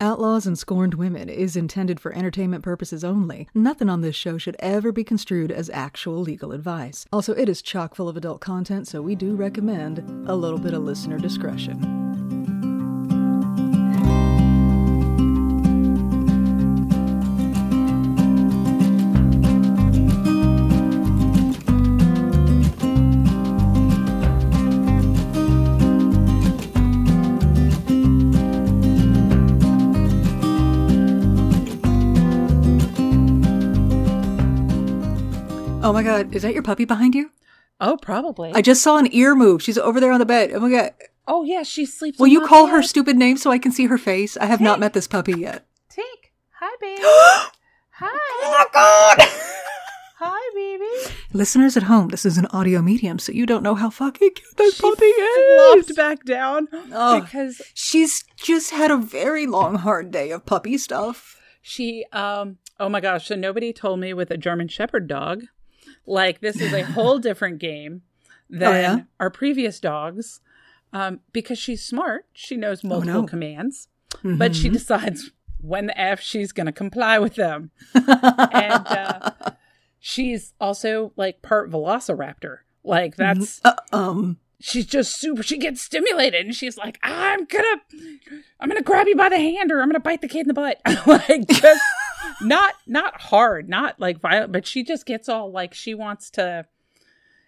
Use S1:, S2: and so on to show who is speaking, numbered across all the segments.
S1: Outlaws and Scorned Women is intended for entertainment purposes only. Nothing on this show should ever be construed as actual legal advice. Also, it is chock full of adult content, so we do recommend a little bit of listener discretion. Oh my god, is that your puppy behind you?
S2: Oh, probably.
S1: I just saw an ear move. She's over there on the bed. Oh my god.
S2: oh, yeah, she sleeps.
S1: Will you call her stupid name so I can see her face? I have not met this puppy yet.
S2: Tink. Hi, baby. Hi.
S1: oh my god!
S2: Hi, baby.
S1: Listeners at home, this is an audio medium, so you don't know how fucking cute this
S2: She
S1: puppy is.
S2: flopped back down
S1: Oh.
S2: because
S1: She's just had a very long, hard day of puppy stuff.
S2: she, um, oh my gosh. So nobody told me with a German Shepherd dog, like this is a whole different game than
S1: Oh, yeah?
S2: our previous dogs. Um, because she's smart, she knows multiple
S1: Oh, no.
S2: commands, but she
S1: Mhm.
S2: decides when the F she's going to comply with them. and uh, she's also like part velociraptor. Like that's
S1: Uh, um,
S2: she's just super. She gets stimulated and she's like, "I'm gonna, I'm gonna grab you by the hand or I'm gonna bite the kid in the butt." like just not not hard, not like violent, but she just gets all like she wants to.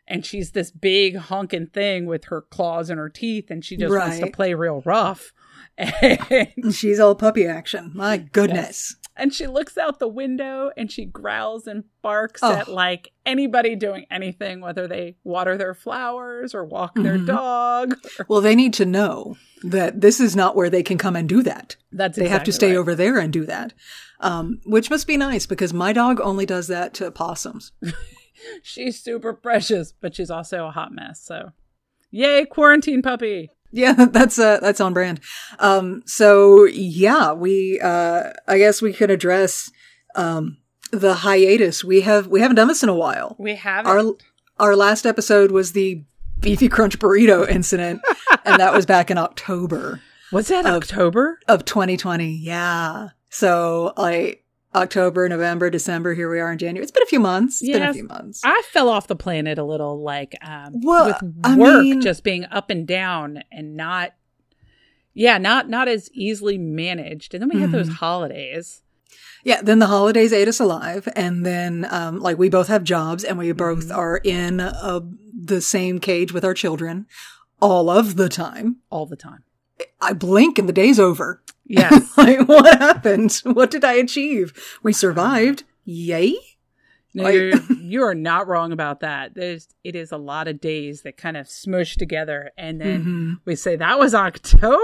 S2: And she's this big honking thing with her claws and her teeth, and she just wants to play real rough. And
S1: she's all puppy action. My goodness.
S2: and she looks out the window and she growls and barks
S1: Oh.
S2: at like anybody doing anything, whether they water their flowers or walk their
S1: Mhm.
S2: dog.
S1: Well, they need to know that this is not where they can come and do that.
S2: That's
S1: They have to stay
S2: right.
S1: over there and do that. Um, which must be nice because my dog only does that to possums.
S2: She's super precious, but she's also a hot mess. So, yay, quarantine puppy!
S1: Yeah, that's uh that's on brand. Um so yeah, we uh I guess we could address um the hiatus. We have we haven't done this in a while.
S2: We have
S1: Our our last episode was the beefy crunch burrito incident and that was back in October
S2: Was that
S1: of-
S2: October?
S1: of 2020. Yeah. So like October, November, December, here we are in January. It's been a few months. It's been a few months.
S2: I fell off the planet a little, like um,
S1: Well,
S2: with
S1: I
S2: work
S1: mean-
S2: just being up and down and not, yeah, not not as easily managed. And then we had those
S1: Mhm.
S2: holidays.
S1: Yeah, then the holidays ate us alive, and then um, like we both have jobs, and we both
S2: Mhm.
S1: are in uh, the same cage with our children all of the time.
S2: all the time.
S1: I blink and the day's over.
S2: Yes.
S1: like what happened? What did I achieve? We survived. Yay! Like-
S2: you're, you are not wrong about that. There's it is a lot of days that kind of smush together, and then
S1: Mhm.
S2: we say that was October.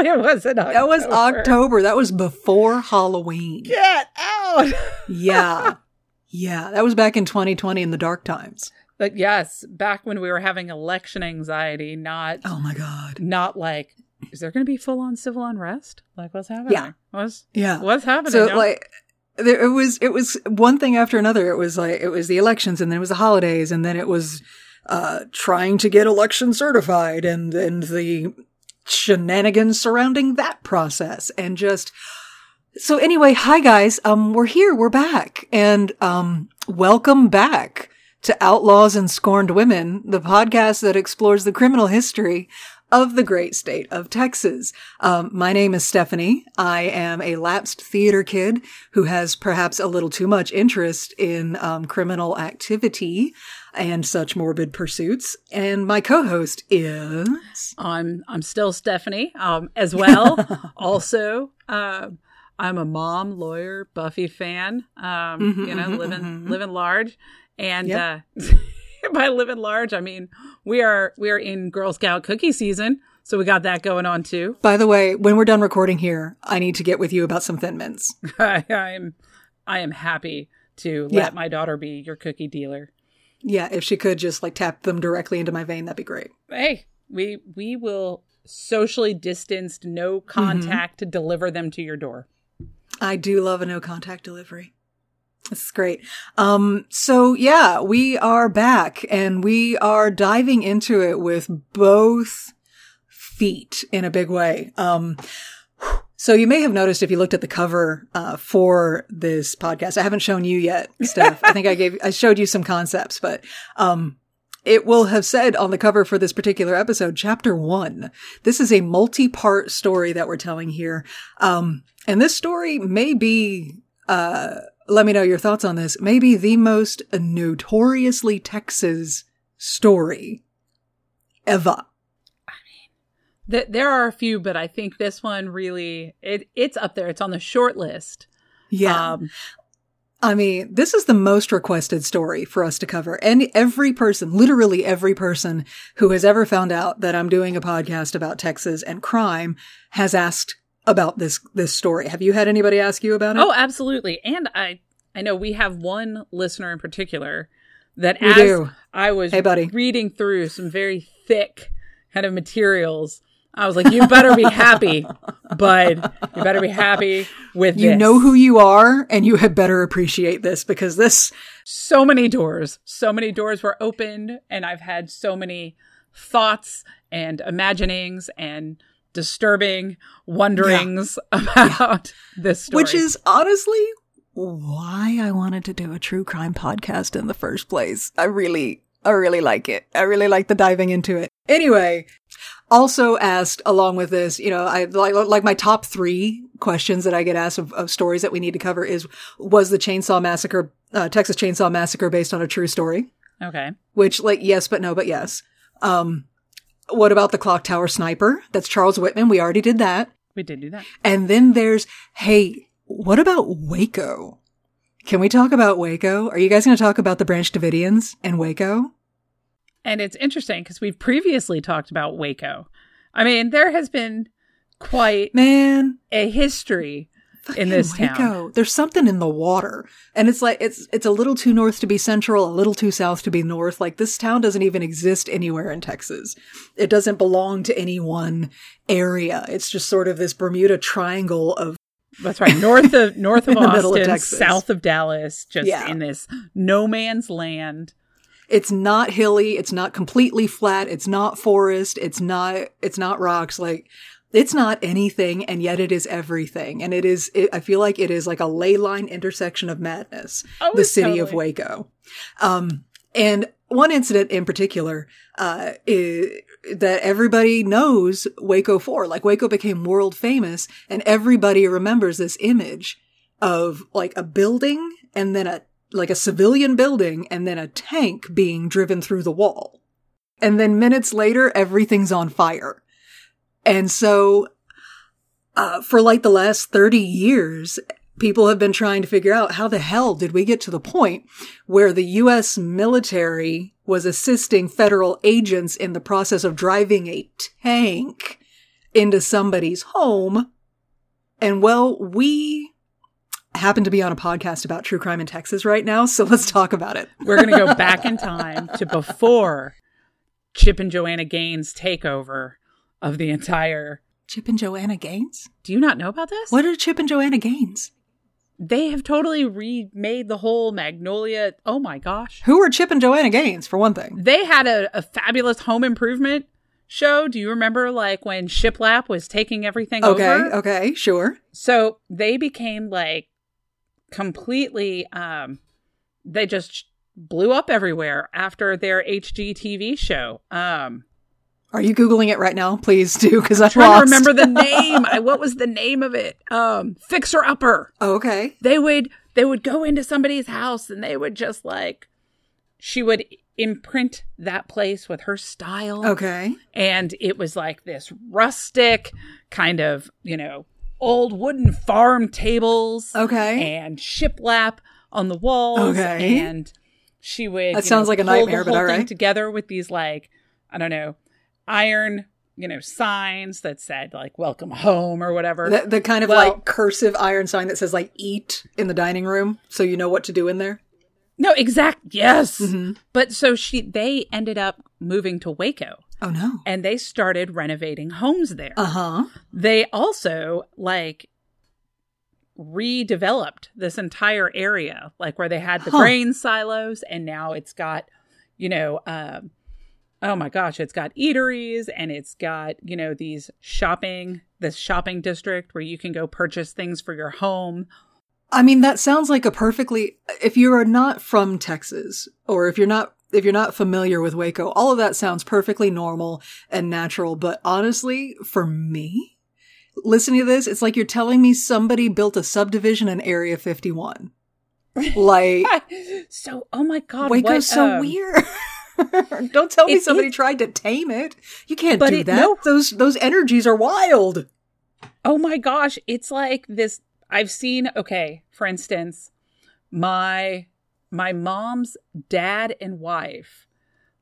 S2: No, it wasn't. October.
S1: That was October. That was before Halloween.
S2: Get out.
S1: Yeah. Yeah, that was back in 2020 in the dark times.
S2: but yes, back when we were having election anxiety, not
S1: Oh my god.
S2: not like is there going to be full on civil unrest? Like what's happening?
S1: Yeah.
S2: What's
S1: Yeah.
S2: what's happening?
S1: So like there it was it was one thing after another. It was like it was the elections and then it was the holidays and then it was uh trying to get election certified and and the shenanigans surrounding that process and just so anyway, hi guys. Um we're here, we're back. And um welcome back to Outlaws and Scorned Women, the podcast that explores the criminal history of the great state of Texas. Um, my name is Stephanie. I am a lapsed theater kid who has perhaps a little too much interest in um, criminal activity and such morbid pursuits. And my co-host is
S2: I'm I'm still Stephanie um, as well. also, um, I'm a mom, lawyer, Buffy fan. Um,
S1: Mhm,
S2: you know,
S1: mhm,
S2: living
S1: mhm.
S2: living large, and
S1: Yep.
S2: uh, by living large, I mean we are we are in Girl Scout cookie season, so we got that going on too.
S1: By the way, when we're done recording here, I need to get with you about some Thin Mints.
S2: I, I'm I am happy to
S1: Yeah.
S2: let my daughter be your cookie dealer.
S1: Yeah, if she could just like tap them directly into my vein, that'd be great.
S2: Hey, we we will socially distanced, no mm-hmm. contact to deliver them to your door.
S1: I do love a no contact delivery. This is great. Um, so yeah, we are back and we are diving into it with both feet in a big way. Um, So you may have noticed if you looked at the cover uh, for this podcast, I haven't shown you yet, Steph. I think I gave, I showed you some concepts, but um, it will have said on the cover for this particular episode, chapter one. This is a multi-part story that we're telling here. Um, and this story may be, uh, let me know your thoughts on this, maybe the most notoriously Texas story ever.
S2: I mean there are a few, but I think this one really it it's up there. It's on the short list.
S1: Yeah.
S2: Um,
S1: I mean, this is the most requested story for us to cover. And every person, literally every person who has ever found out that I'm doing a podcast about Texas and crime has asked about this this story. Have you had anybody ask you about it?
S2: oh, absolutely. And I I know we have one listener in particular that
S1: We
S2: as
S1: do.
S2: I was
S1: Hey, buddy.
S2: reading through some very thick kind of materials, I was like, "You better be happy, bud. You better be happy with
S1: you
S2: this."
S1: know who you are and you had better appreciate this because this
S2: so many doors so many doors were opened and i've had so many thoughts and imaginings and disturbing wonderings about this story
S1: which is honestly why I wanted to do a true crime podcast in the first place. I really I really like it. I really like the diving into it. Anyway, also asked along with this, you know, I like like my top 3 questions that I get asked of, of stories that we need to cover is was the Chainsaw Massacre uh, Texas Chainsaw Massacre based on a true story?
S2: okay
S1: Which like yes but no but yes. Um what about the Clock Tower Sniper? That's Charles Whitman. We already did that.
S2: we did do that
S1: And then there's, hey, what about Waco? Can we talk about Waco? Are you guys going to talk about the Branch Davidians and Waco?
S2: and it's interesting because we've previously talked about waco i mean there has been quite
S1: Man,
S2: a history in this
S1: fucking
S2: town
S1: There's something in the water. And it's like, it's, it's a little too north to be central, a little too south to be north. Like this town doesn't even exist anywhere in Texas. It doesn't belong to any one area. It's just sort of this Bermuda triangle of
S2: that's right north of north of
S1: In the middle of
S2: austin
S1: Texas.
S2: south of dallas just
S1: Yeah.
S2: in this no man's land
S1: it's not hilly it's not completely flat it's not forest it's not it's not rocks like it's not anything and yet it is everything and it is it, i feel like it is like a ley line intersection of madness
S2: Oh,
S1: the city of waco um and one incident in particular uh i that everybody knows waco for like waco became world famous and everybody remembers this image of like a building and then a like a civilian building and then a tank being driven through the wall. And then minutes later, everything's on fire. And so, uh, for like the last 30 years, people have been trying to figure out how the hell did we get to the point where the U.S. military was assisting federal agents in the process of driving a tank into somebody's home. And well, we happen to be on a podcast about true crime in Texas right now, so let's talk about it.
S2: We're going to go back in time to before Chip and Joanna Gaines' takeover of the entire.
S1: Chip and Joanna Gaines?
S2: Do you not know about this?
S1: What are Chip and Joanna Gaines?
S2: They have totally remade the whole Magnolia. Oh my gosh.
S1: Who are Chip and Joanna Gaines, for one thing?
S2: They had a, a fabulous home improvement show. Do you remember like when Shiplap was taking everything
S1: Okay,
S2: over?
S1: okay, sure.
S2: So they became like completely um they just blew up everywhere after their HGTV show. Um
S1: Are you Googling it right now? Please do, because I'm
S2: trying
S1: lost.
S2: to remember the name. I, what was the name of it? Um Fixer Upper.
S1: Oh, okay.
S2: They would they would go into somebody's house and they would just like she would imprint that place with her style.
S1: Okay.
S2: and it was like this rustic kind of you know old wooden farm tables
S1: Okay.
S2: and shiplap on the walls
S1: Okay.
S2: and she would
S1: That sounds
S2: know,
S1: like a nightmare, but all
S2: together with these like i don't know iron you know signs that said like welcome home or whatever
S1: The, the kind of
S2: Well-
S1: like cursive iron sign that says like eat in the dining room so you know what to do in there.
S2: no exact yes
S1: Mhm.
S2: but so she they ended up moving to waco
S1: Oh, no.
S2: and they started renovating homes there
S1: Uh huh.
S2: they also like redeveloped this entire area like where they had the
S1: Huh.
S2: grain silos and now it's got you know um oh my gosh, it's got eateries and it's got, you know, these shopping, this shopping district where you can go purchase things for your home.
S1: I mean, that sounds like a perfectly, if you are not from Texas or if you're not, if you're not familiar with Waco, all of that sounds perfectly normal and natural. But honestly, for me, listening to this, it's like you're telling me somebody built a subdivision in Area 51. Like,
S2: so, oh my God.
S1: Waco's
S2: what,
S1: so
S2: um,
S1: weird. Don't tell me
S2: It-
S1: somebody
S2: it-
S1: tried to tame it. You can't do
S2: it-
S1: that.
S2: no.
S1: Those those energies are wild.
S2: Oh my gosh, it's like this I've seen okay, for instance, my my mom's dad and wife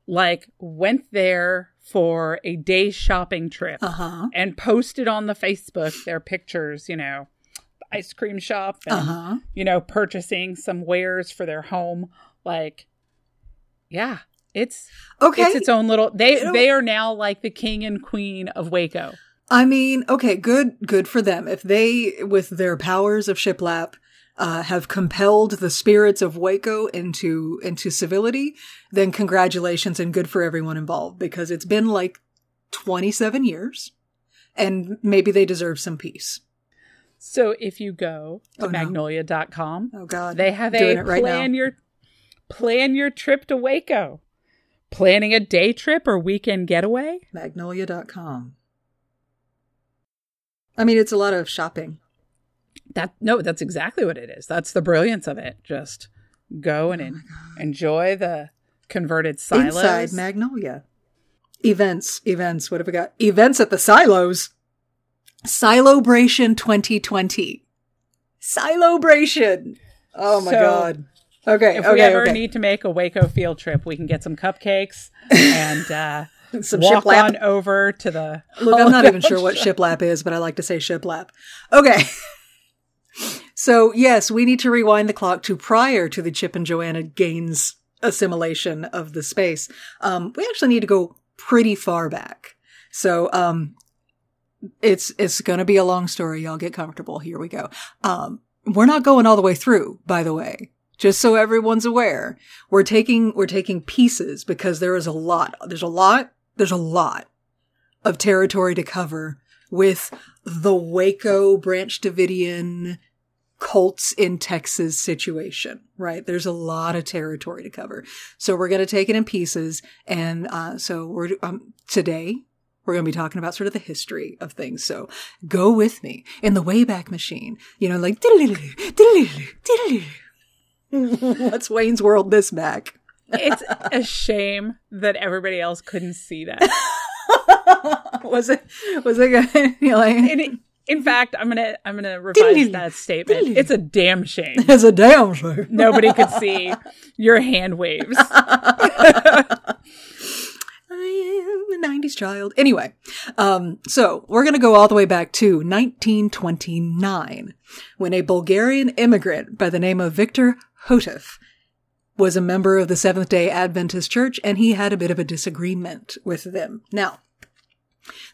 S2: like went there for a day shopping trip
S1: Uh huh.
S2: and posted on the Facebook their pictures, you know, ice cream shop and
S1: Uh huh.
S2: you know, purchasing some wares for their home like yeah, it's
S1: Okay.
S2: it's its own little they
S1: It'll-
S2: they are now like the king and queen of Waco.
S1: I mean, okay, good, good for them. If they, with their powers of shiplap, uh, have compelled the spirits of Waco into into civility, then congratulations and good for everyone involved because it's been like twenty seven years, and maybe they deserve some peace.
S2: So if you go to
S1: Oh, no.
S2: magnolia.com,
S1: Oh God,
S2: they have
S1: Doing
S2: a
S1: right
S2: plan
S1: now.
S2: your plan your trip to Waco. Planning a day trip or weekend getaway?
S1: Magnolia.com. I mean, it's a lot of shopping.
S2: That no, that's exactly what it is. That's the brilliance of it. Just go and oh en- enjoy the converted silos.
S1: Inside Magnolia. Events, events. What have we got? Events at the silos. Silobration 2020. Silobration. Oh my
S2: So,
S1: god. Okay,
S2: if
S1: okay,
S2: we ever
S1: okay.
S2: need to make a Waco field trip, we can get some cupcakes and uh,
S1: Some
S2: walk
S1: shiplap.
S2: on over to the.
S1: Look, I'm not even sure what shiplap is, but I like to say shiplap. Okay. so, yes, we need to rewind the clock to prior to the Chip and Joanna Gaines assimilation of the space. Um, we actually need to go pretty far back. So, um, it's, it's gonna be a long story. Y'all get comfortable. Here we go. Um, we're not going all the way through, by the way. Just so everyone's aware. We're taking, we're taking pieces because there is a lot, there's a lot, there's a lot of territory to cover with the Waco Branch Davidian cults in Texas situation, right? There's a lot of territory to cover. So we're going to take it in pieces. And, uh, so we're, um, today we're going to be talking about sort of the history of things. So go with me in the Wayback Machine, you know, like, let's Wayne's World this back.
S2: It's a shame that everybody else couldn't see that.
S1: was it, was it good? You're like,
S2: in, in fact, I'm gonna I'm gonna revise that statement. It's a damn shame
S1: it's a damn shame.
S2: nobody could see your hand waves.
S1: I am a 90s child. Anyway, um, so we're going to go all the way back to 1929 when a Bulgarian immigrant by the name of Victor Hotev was a member of the Seventh day Adventist Church and he had a bit of a disagreement with them. Now,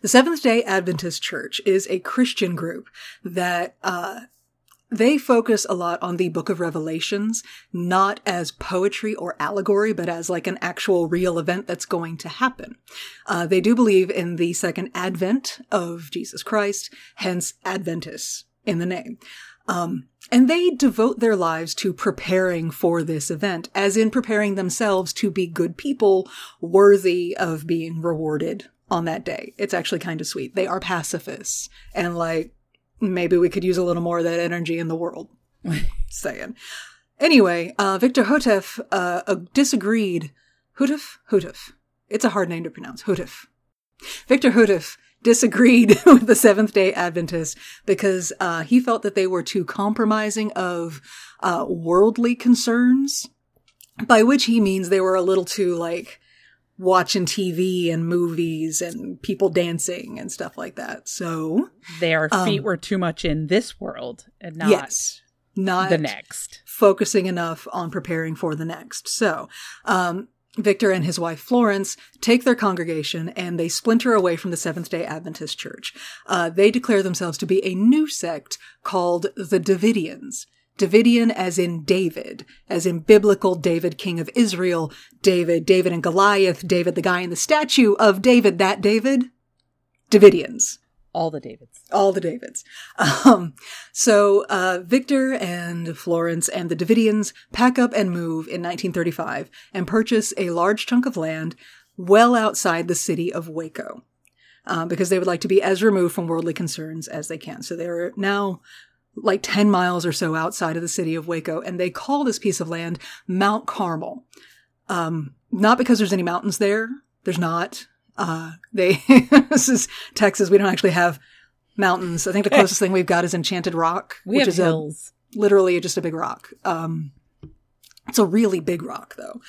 S1: the Seventh day Adventist Church is a Christian group that, uh, they focus a lot on the book of Revelations, not as poetry or allegory, but as like an actual real event that's going to happen. Uh, they do believe in the second advent of Jesus Christ, hence Adventists in the name. Um, and they devote their lives to preparing for this event, as in preparing themselves to be good people worthy of being rewarded on that day. It's actually kind of sweet. They are pacifists and like, maybe we could use a little more of that energy in the world. Saying. Anyway, uh, Victor Hotev uh, uh, disagreed. Houteff? Houteff. It's a hard name to pronounce. Houteff. Victor Houteff disagreed with the Seventh day Adventists because uh, he felt that they were too compromising of uh, worldly concerns, by which he means they were a little too like watching TV and movies and people dancing and stuff like that. So,
S2: Their feet
S1: Um,
S2: were too much in this world and not
S1: yes, not
S2: the next.
S1: focusing enough on preparing for the next. So, um, Victor and his wife Florence take their congregation and they splinter away from the Seventh day Adventist Church. Uh, they declare themselves to be a new sect called the Davidians. Davidian as in David, as in biblical David, king of Israel, David, David and Goliath, David, the guy in the statue of David, that David. Davidians.
S2: All the Davids.
S1: All the Davids. Um, so, uh, Victor and Florence and the Davidians pack up and move in 1935 and purchase a large chunk of land well outside the city of Waco. Uh, because they would like to be as removed from worldly concerns as they can. So they're now like 10 miles or so outside of the city of Waco, and they call this piece of land Mount Carmel. Um, not because there's any mountains there. There's not. Uh, they, this is Texas. We don't actually have mountains. I think the closest thing we've got is Enchanted Rock,
S2: We
S1: which is
S2: hills.
S1: a, literally just a big rock. Um, it's a really big rock though.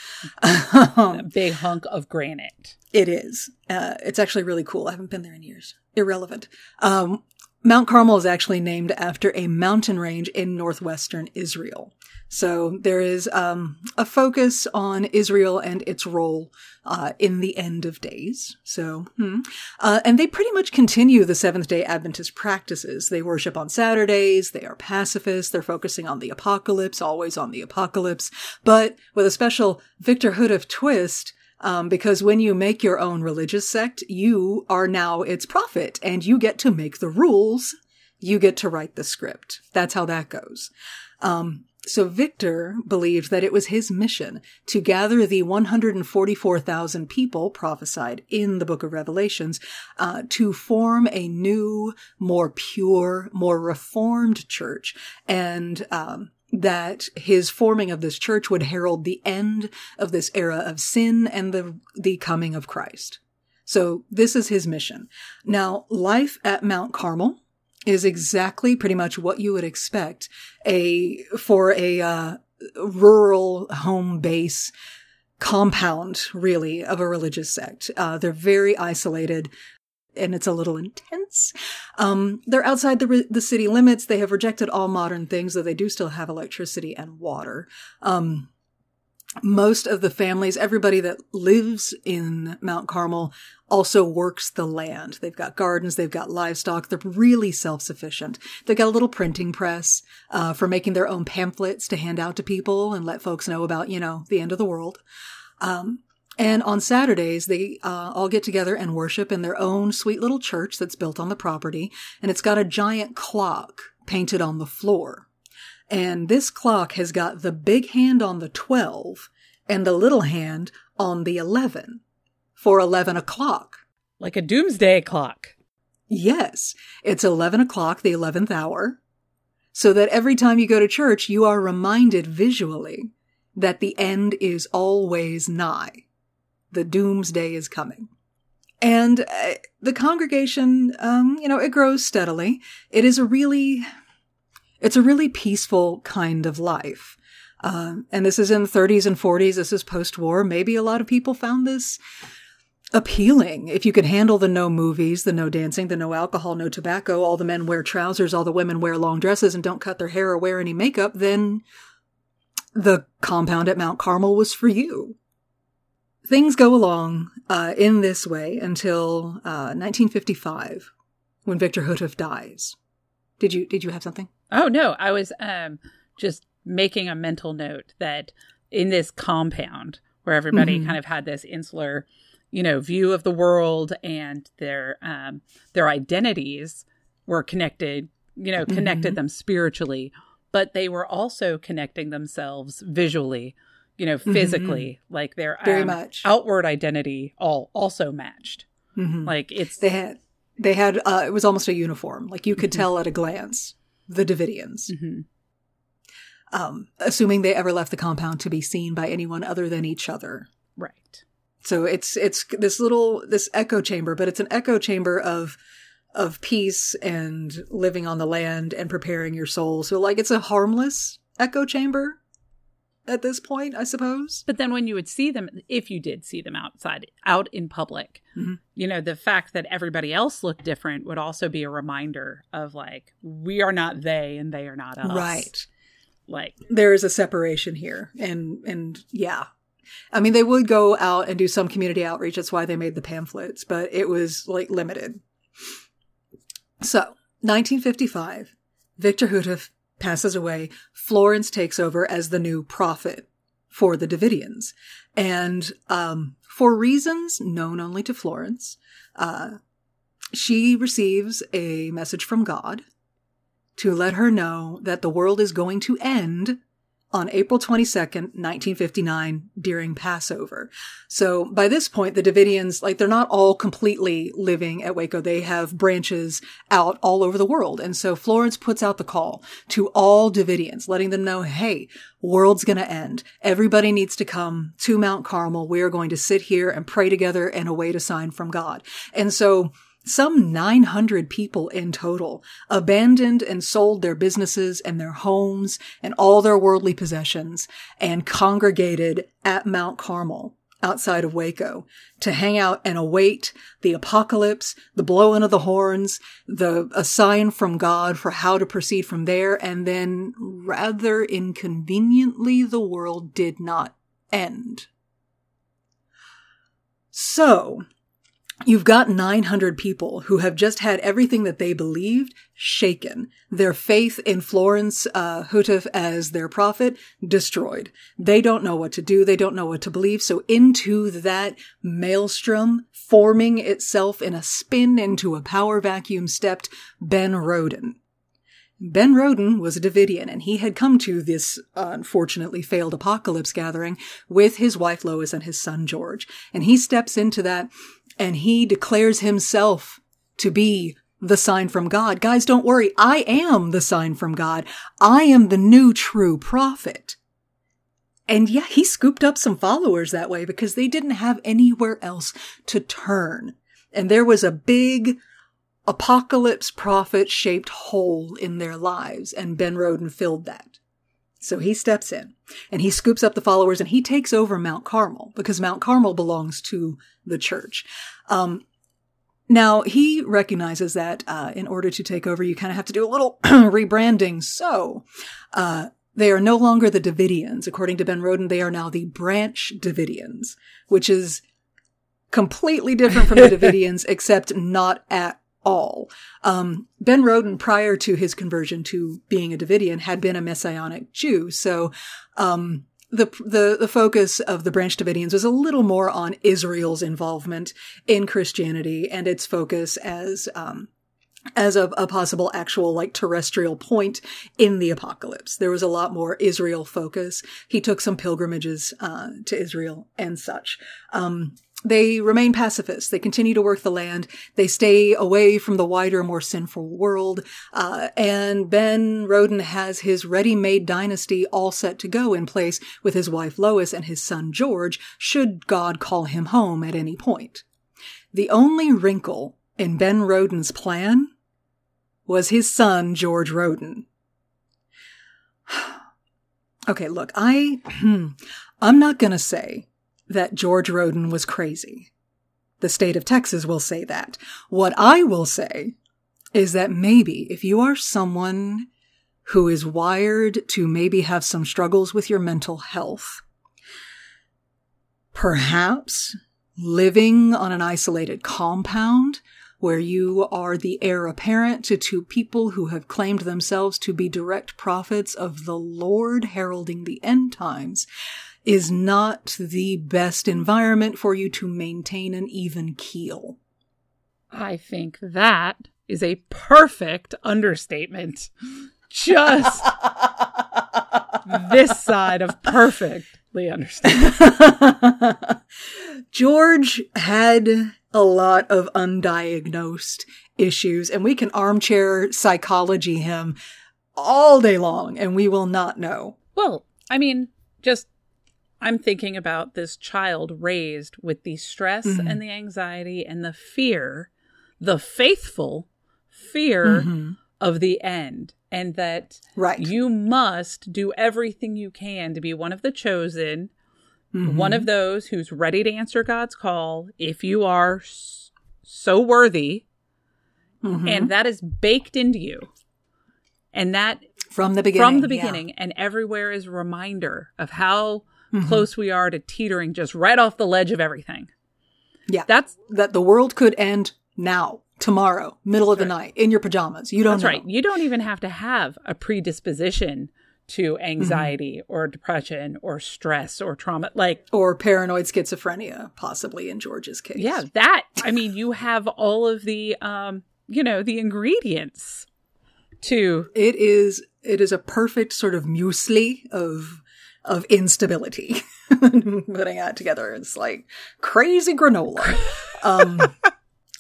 S2: a big hunk of granite.
S1: It is. Uh, it's actually really cool. I haven't been there in years. Irrelevant. Um, Mount Carmel is actually named after a mountain range in northwestern Israel. So there is um, a focus on Israel and its role uh, in the end of days. So, hmm. uh, and they pretty much continue the Seventh Day Adventist practices. They worship on Saturdays. They are pacifists. They're focusing on the apocalypse, always on the apocalypse, but with a special Victor Houteff twist. Um, because when you make your own religious sect, you are now its prophet and you get to make the rules. You get to write the script. That's how that goes. Um, so Victor believed that it was his mission to gather the 144,000 people prophesied in the book of Revelations uh, to form a new, more pure, more reformed church. And um, that his forming of this church would herald the end of this era of sin and the, the coming of Christ. So this is his mission. Now, life at Mount Carmel is exactly pretty much what you would expect a for a uh, rural home base compound, really, of a religious sect. Uh, they're very isolated. And it's a little intense. Um, they're outside the re- the city limits. They have rejected all modern things, though they do still have electricity and water. Um, most of the families, everybody that lives in Mount Carmel also works the land. They've got gardens, they've got livestock, they're really self-sufficient. They've got a little printing press, uh, for making their own pamphlets to hand out to people and let folks know about, you know, the end of the world. Um, and on Saturdays, they uh, all get together and worship in their own sweet little church that's built on the property. And it's got a giant clock painted on the floor. And this clock has got the big hand on the 12 and the little hand on the 11 for 11 o'clock.
S2: Like a doomsday clock.
S1: Yes, it's 11 o'clock, the 11th hour. So that every time you go to church, you are reminded visually that the end is always nigh. The doomsday is coming. And uh, the congregation, um, you know, it grows steadily. It is a really, it's a really peaceful kind of life. Um, and this is in the 30s and 40s. This is post-war. Maybe a lot of people found this appealing. If you could handle the no movies, the no dancing, the no alcohol, no tobacco, all the men wear trousers, all the women wear long dresses and don't cut their hair or wear any makeup, then the compound at Mount Carmel was for you. Things go along uh, in this way until uh, 1955, when Victor Houteff dies. Did you did you have something?
S2: Oh no, I was um just making a mental note that in this compound where everybody
S1: Mhm.
S2: kind of had this insular, you know, view of the world and their um their identities were connected, you know, connected
S1: Mhm.
S2: them spiritually, but they were also connecting themselves visually, you know, physically, like their
S1: Mm-hmm. Very
S2: um,
S1: much.
S2: outward identity all also matched.
S1: Mhm.
S2: Like it's
S1: They had they had uh, it was almost a uniform. Like you could
S2: Mhm.
S1: tell at a glance the Davidians.
S2: Mhm.
S1: um, assuming they ever left the compound to be seen by anyone other than each other.
S2: right.
S1: So it's it's this little this echo chamber, but it's an echo chamber of of peace and living on the land and preparing your soul. So like it's a harmless echo chamber at this point, I suppose.
S2: But then when you would see them, if you did see them outside, out in public,
S1: Mhm.
S2: you know, the fact that everybody else looked different would also be a reminder of like, we are not they and they are not us.
S1: Right.
S2: Like,
S1: There is a separation here. And and yeah. I mean they would go out and do some community outreach. That's why they made the pamphlets, but it was like limited. So, 1955, Victor Houteff passes away, Florence takes over as the new prophet for the Davidians. And um, for reasons known only to Florence, uh, she receives a message from God to let her know that the world is going to end on April 22nd, 1959, during Passover. So by this point, the Davidians, like, they're not all completely living at Waco. They have branches out all over the world. And so Florence puts out the call to all Davidians, letting them know, hey, world's gonna end. Everybody needs to come to Mount Carmel. We are going to sit here and pray together and await a sign from God. And so some 900 people in total abandoned and sold their businesses and their homes and all their worldly possessions and congregated at Mount Carmel outside of Waco to hang out and await the apocalypse, the blowing of the horns, the a sign from God for how to proceed from there. And then rather inconveniently, the world did not end. So You've got 900 people who have just had everything that they believed shaken. Their faith in Florence uh, Houteff as their prophet destroyed. They don't know what to do. They don't know what to believe. So into that maelstrom, forming itself in a spin into a power vacuum, stepped Ben Roden. Ben Roden was a Davidian, and he had come to this unfortunately failed apocalypse gathering with his wife Lois and his son George. And he steps into that and he declares himself to be the sign from God. Guys, don't worry. I am the sign from God. I am the new true prophet. And yeah, he scooped up some followers that way because they didn't have anywhere else to turn. And there was a big apocalypse prophet shaped hole in their lives, and Ben Roden filled that. So he steps in and he scoops up the followers and he takes over Mount Carmel because Mount Carmel belongs to the church. Um, now he recognizes that uh, in order to take over, you kind of have to do a little rebranding. So uh, they are no longer the Davidians. According to Ben Roden, they are now the Branch Davidians, which is completely different from the Davidians, except not at all. Um, ben Roden, prior to his conversion to being a Davidian, had been a Messianic Jew. So, um, the, the, the focus of the Branch Davidians was a little more on Israel's involvement in Christianity and its focus as, um, as a, a, possible actual like terrestrial point in the apocalypse. There was a lot more Israel focus. He took some pilgrimages uh, to Israel and such. Um, they remain pacifists. They continue to work the land. They stay away from the wider, more sinful world. Uh, and Ben Roden has his ready-made dynasty all set to go in place with his wife Lois and his son George, should God call him home at any point. The only wrinkle in Ben Roden's plan was his son George Roden. okay, look, I, I'm not gonna say that George Roden was crazy. The state of Texas will say that. What I will say is that maybe if you are someone who is wired to maybe have some struggles with your mental health, perhaps living on an isolated compound where you are the heir apparent to two people who have claimed themselves to be direct prophets of the Lord heralding the end times, is not the best environment for you to maintain an even keel.
S2: I think that is a perfect understatement. Just this side of perfectly understatement.
S1: George had a lot of undiagnosed issues, and we can armchair psychology him all day long, and we will not know.
S2: Well, I mean, just I'm thinking about this child raised with the stress mm-hmm. and the anxiety and the fear, the faithful fear mm-hmm. of the end. And that
S1: right.
S2: you must do everything you can to be one of the chosen, mm-hmm. one of those who's ready to answer God's call if you are so worthy. Mm-hmm. And that is baked into you. And that
S1: from the beginning.
S2: From the beginning. Yeah. And everywhere is a reminder of how mm-hmm. close we are to teetering just right off the ledge of everything.
S1: Yeah.
S2: That's
S1: that the world could end now. tomorrow, middle of the night, in your pajamas. You don't
S2: That's
S1: know.
S2: right. You don't even have to have a predisposition to anxiety or depression or stress or trauma. Like,
S1: Or paranoid schizophrenia, possibly in George's case.
S2: yeah, that, I mean, you have all of the, um, you know, the ingredients to,
S1: It is it is a perfect sort of muesli of of instability. Putting that together, it's like crazy granola. Um,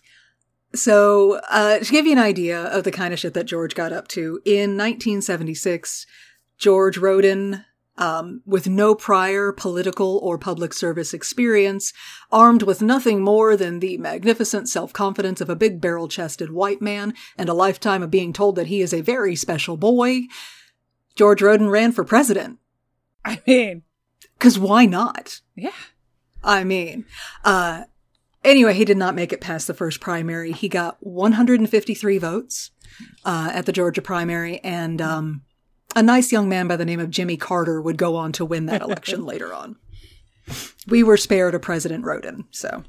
S1: so, uh, to give you an idea of the kind of shit that George got up to, in 1976, George Roden, um, with no prior political or public service experience, armed with nothing more than the magnificent self-confidence of a big barrel-chested white man and a lifetime of being told that he is a very special boy, George Roden ran for president.
S2: I mean,
S1: Cause why not?
S2: yeah.
S1: I mean, uh, anyway, he did not make it past the first primary. He got 153 votes, uh, at the Georgia primary and, um, a nice young man by the name of Jimmy Carter would go on to win that election later on. We were spared a President Roden, so.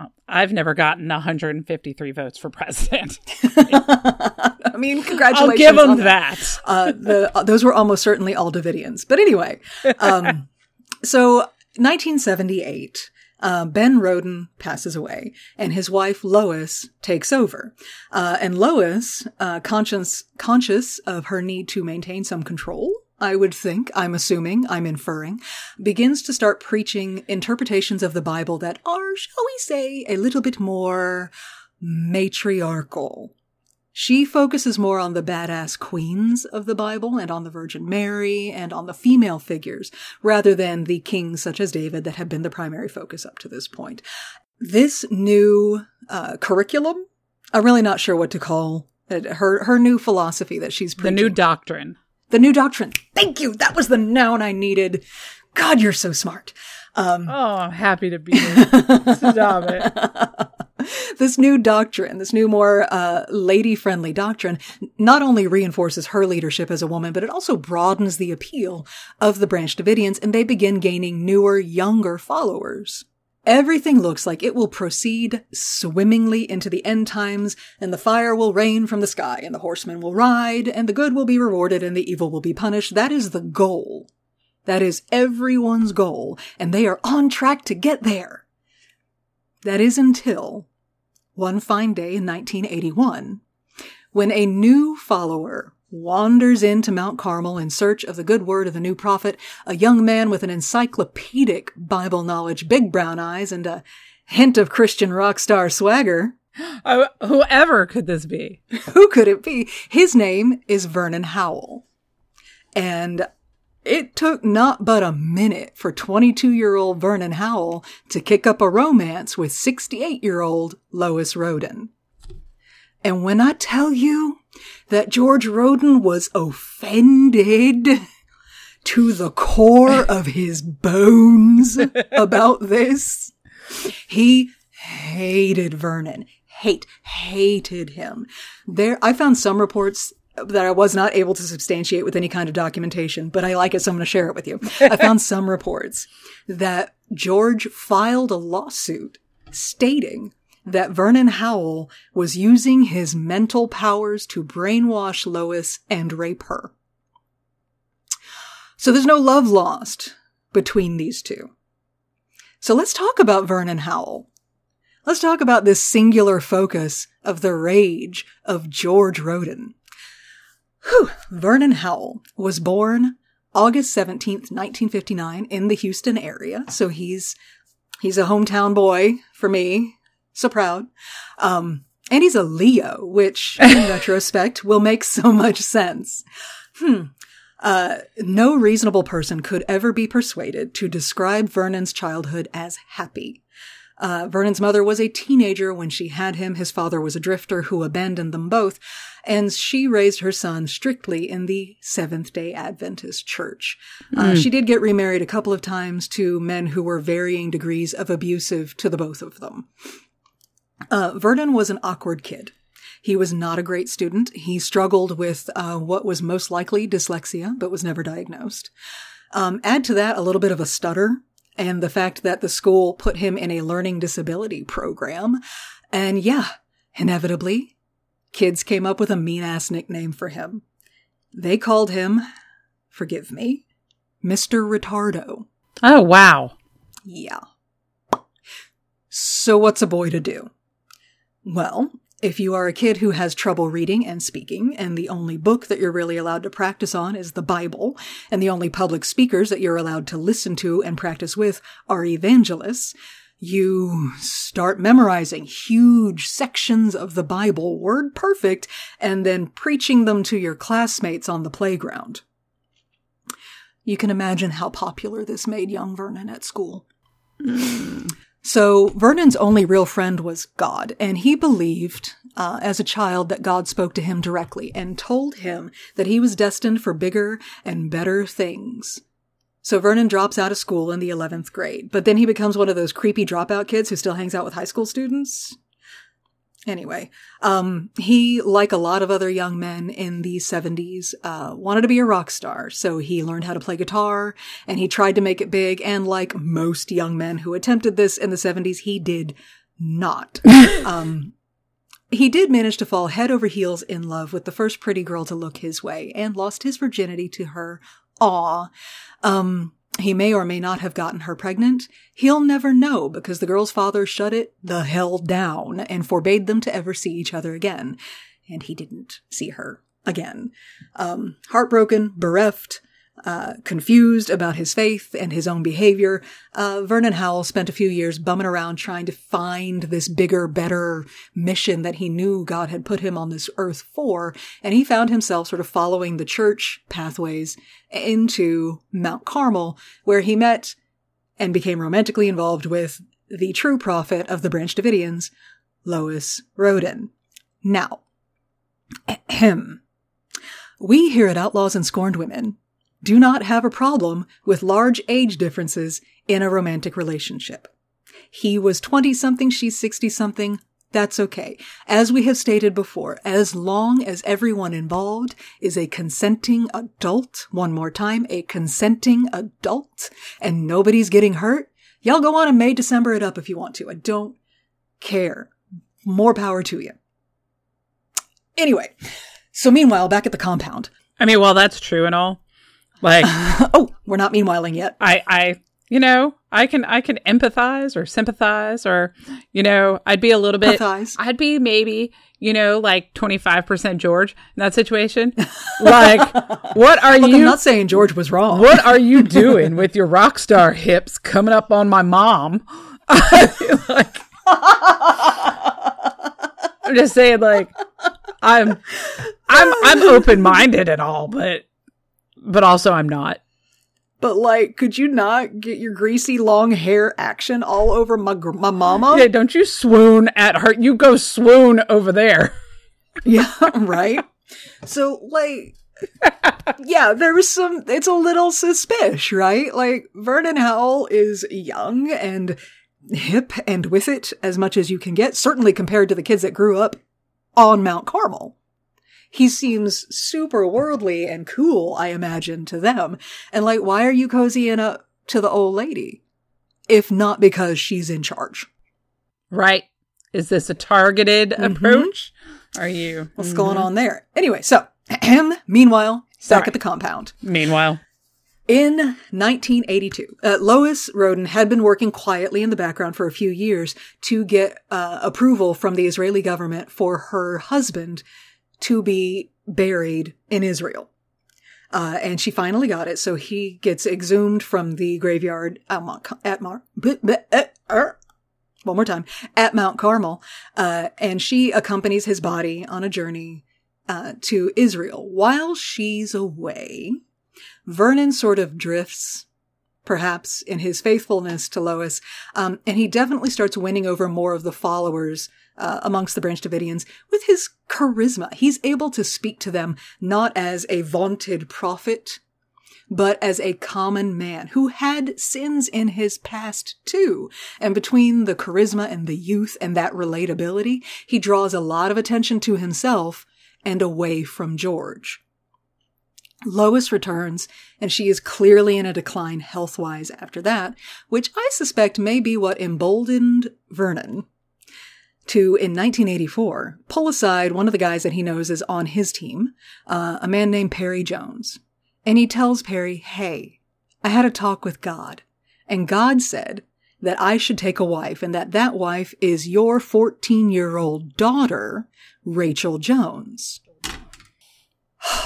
S2: Well, I've never gotten 153 votes for president.
S1: I mean, congratulations.
S2: I'll
S1: give
S2: them
S1: that.
S2: that.
S1: uh, the uh, those were almost certainly all Davidians. But anyway, um, so 1978, uh, Ben Roden passes away, and his wife Lois takes over. Uh, and Lois, uh, conscious conscious of her need to maintain some control. I would think, I'm assuming, I'm inferring, begins to start preaching interpretations of the Bible that are, shall we say, a little bit more matriarchal. She focuses more on the badass queens of the Bible and on the Virgin Mary and on the female figures rather than the kings such as David that have been the primary focus up to this point. This new uh, curriculum, I'm really not sure what to call it, her her new philosophy that she's
S2: The new doctrine.
S1: The new doctrine. Thank you. That was the noun I needed. God, you're so smart. Um,
S2: Oh, I'm happy to be here. Stop it.
S1: this new doctrine, this new more uh, lady-friendly doctrine, not only reinforces her leadership as a woman, but it also broadens the appeal of the Branch Davidians, and they begin gaining newer, younger followers. Everything looks like it will proceed swimmingly into the end times, and the fire will rain from the sky, and the horsemen will ride, and the good will be rewarded, and the evil will be punished. That is the goal. That is everyone's goal, and they are on track to get there. That is until one fine day in 1981, when a new follower wanders into Mount Carmel in search of the good word of the new prophet, a young man with an encyclopedic Bible knowledge, big brown eyes, and a hint of Christian rock star swagger.
S2: Oh, whoever could this be?
S1: Who could it be? His name is Vernon Howell. And it took not but a minute for 22 year old Vernon Howell to kick up a romance with 68 year old Lois Roden. And when I tell you that George Roden was offended to the core of his bones about this, he hated Vernon. Hate, hated him. There, I found some reports that I was not able to substantiate with any kind of documentation, but I like it, so I'm going to share it with you. I found some reports that George filed a lawsuit stating that Vernon Howell was using his mental powers to brainwash Lois and rape her. So there's no love lost between these two. So let's talk about Vernon Howell. Let's talk about this singular focus of the rage of George Roden. Whew. Vernon Howell was born August 17th, 1959 in the Houston area. So he's, he's a hometown boy for me. So proud. Um, and he's a Leo, which in retrospect will make so much sense. Hmm. Uh, no reasonable person could ever be persuaded to describe Vernon's childhood as happy. Uh, Vernon's mother was a teenager when she had him. His father was a drifter who abandoned them both, and she raised her son strictly in the Seventh day Adventist church. Uh, she did get remarried a couple of times to men who were varying degrees of abusive to the both of them. Uh, Vernon was an awkward kid. He was not a great student. He struggled with uh, what was most likely dyslexia, but was never diagnosed. Um, add to that a little bit of a stutter and the fact that the school put him in a learning disability program. And yeah, Inevitably, kids came up with a mean ass nickname for him. They called him, forgive me, Mr. Retardo.
S2: Oh, wow.
S1: Yeah. So, what's a boy to do? Well, if you are a kid who has trouble reading and speaking, and the only book that you're really allowed to practice on is the Bible, and the only public speakers that you're allowed to listen to and practice with are evangelists, you start memorizing huge sections of the Bible, word perfect, and then preaching them to your classmates on the playground. You can imagine how popular this made young Vernon at school. Hmm. So Vernon's only real friend was God, and he believed uh, as a child that God spoke to him directly and told him that he was destined for bigger and better things. So Vernon drops out of school in the 11th grade, but then he becomes one of those creepy dropout kids who still hangs out with high school students. Anyway, um, he, like a lot of other young men in the 70s, uh, wanted to be a rock star. So he learned how to play guitar and he tried to make it big. And like most young men who attempted this in the 70s, he did not. um, he did manage to fall head over heels in love with the first pretty girl to look his way and lost his virginity to her. Aw. Um, he may or may not have gotten her pregnant. He'll never know because the girl's father shut it the hell down and forbade them to ever see each other again. And he didn't see her again. Um, heartbroken, bereft, uh, confused about his faith and his own behavior, uh, Vernon Howell spent a few years bumming around trying to find this bigger, better mission that he knew God had put him on this earth for. And he found himself sort of following the church pathways into Mount Carmel, where he met and became romantically involved with the true prophet of the Branch Davidians, Lois Roden. Now, ahem. We here at Outlaws and Scorned Women do not have a problem with large age differences in a romantic relationship. He was 20 something, she's 60 something. That's okay. As we have stated before, as long as everyone involved is a consenting adult, one more time, a consenting adult, and nobody's getting hurt, y'all go on and May December it up if you want to. I don't care. More power to you. Anyway, so meanwhile, back at the compound.
S2: I mean, well, that's true and all. Like,
S1: oh, we're not meanwhiling yet.
S2: I, I, you know, I can, I can empathize or sympathize or, you know, I'd be a little bit,
S1: Empathize.
S2: I'd be maybe, you know, like 25% George in that situation. like, what are
S1: Look,
S2: you,
S1: I'm not saying George was wrong.
S2: what are you doing with your rock star hips coming up on my mom? Like, I'm just saying, like, I'm, I'm, I'm open minded and all, but, but also I'm not.
S1: But like, could you not get your greasy long hair action all over my gr- my mama?
S2: Yeah, don't you swoon at her. You go swoon over there.
S1: Yeah, right. So like, yeah, there was some. It's a little suspicious, right? Like Vernon Howell is young and hip and with it as much as you can get. Certainly compared to the kids that grew up on Mount Carmel. He seems super worldly and cool, I imagine, to them. And like, why are you cozying up to the old lady? If not because she's in charge.
S2: Right. Is this a targeted
S1: Mm-hmm.
S2: approach? Are you?
S1: What's going on there? Anyway, so, meanwhile, back at the compound.
S2: Meanwhile,
S1: In 1982, uh, Lois Roden had been working quietly in the background for a few years to get uh, approval from the Israeli government for her husband to be buried in Israel. Uh, and she finally got it, so he gets exhumed from the graveyard at Mount, at Mar- eh, er. one more time, at Mount Carmel, uh, and she accompanies his body on a journey uh, to Israel. While she's away, Vernon sort of drifts, perhaps, in his faithfulness to Lois, um, and he definitely starts winning over more of the followers uh, amongst the Branch Davidians with his charisma. He's able to speak to them not as a vaunted prophet, but as a common man who had sins in his past too. And between the charisma and the youth and that relatability, he draws a lot of attention to himself and away from George. Lois returns, and she is clearly in a decline health wise after that, which I suspect may be what emboldened Vernon to, in 1984, pull aside one of the guys that he knows is on his team, uh, a man named Perry Jones. And he tells Perry, hey, I had a talk with God, and God said that I should take a wife and that that wife is your 14 year old daughter, Rachel Jones.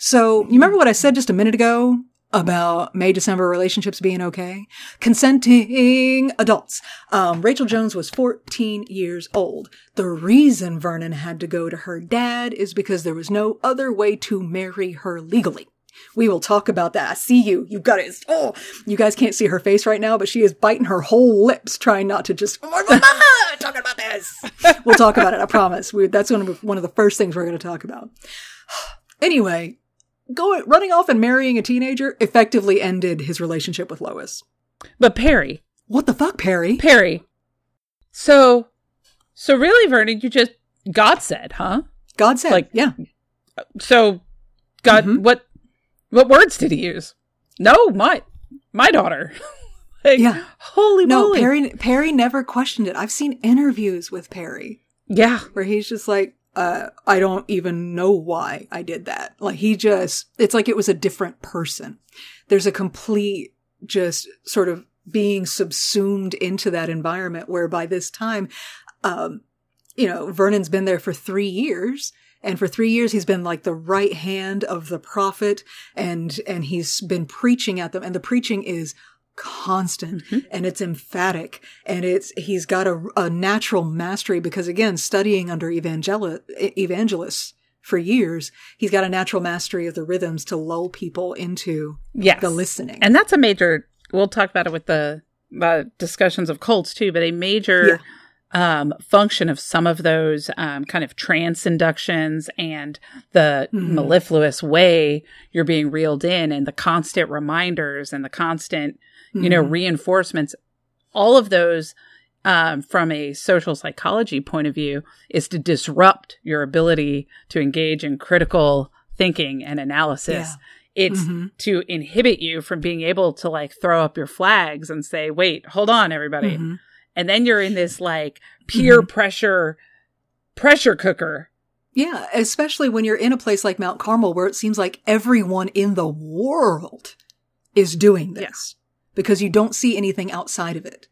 S1: so, you remember what I said just a minute ago about May December relationships being okay? Consenting adults. Um, Rachel Jones was 14 years old. The reason Vernon had to go to her dad is because there was no other way to marry her legally. We will talk about that. I see you. You got it. Oh, you guys can't see her face right now, but she is biting her whole lips, trying not to just talking about this. We'll talk about it. I promise. We, that's one of one of the first things we're going to talk about. Anyway, going running off and marrying a teenager effectively ended his relationship with Lois.
S2: But Perry,
S1: What the fuck, Perry?
S2: Perry. So, so really, Vernon, you just God said, huh?
S1: God said,
S2: Like-
S1: yeah.
S2: So, God,
S1: Mhm.
S2: what, what words did he use? No, my, my daughter. like,
S1: Yeah.
S2: Holy
S1: No,
S2: moly.
S1: Perry. Perry never questioned it. I've seen interviews with Perry
S2: Yeah.
S1: where he's just like, uh, I don't even know why I did that. Like he just, it's like it was a different person. There's a complete, just sort of being subsumed into that environment where by this time, um, you know, Vernon's been there for three years. And for three years, he's been like the right hand of the prophet and, and he's been preaching at them. And the preaching is constant and it's emphatic and it's, he's got a, a natural mastery because again, studying under evangel- evangelists for years, he's got a natural mastery of the rhythms to lull people into
S2: Yes.
S1: the listening.
S2: And that's a major, we'll talk about it with the uh, discussions of cults too, but a major um, function of some of those um, kind of trance inductions and the
S1: Mhm.
S2: mellifluous way you're being reeled in and the constant reminders and the constant, you know,
S1: Mhm.
S2: reinforcements, all of those um, from a social psychology point of view is to disrupt your ability to engage in critical thinking and analysis. It's
S1: Mhm.
S2: to inhibit you from being able to like throw up your flags and say, wait, hold on, everybody.
S1: Mhm.
S2: And then you're in this like peer
S1: Mm-hmm.
S2: pressure pressure cooker.
S1: Yeah, especially when you're in a place like Mount Carmel where it seems like everyone in the world is doing this because you don't see anything outside of it.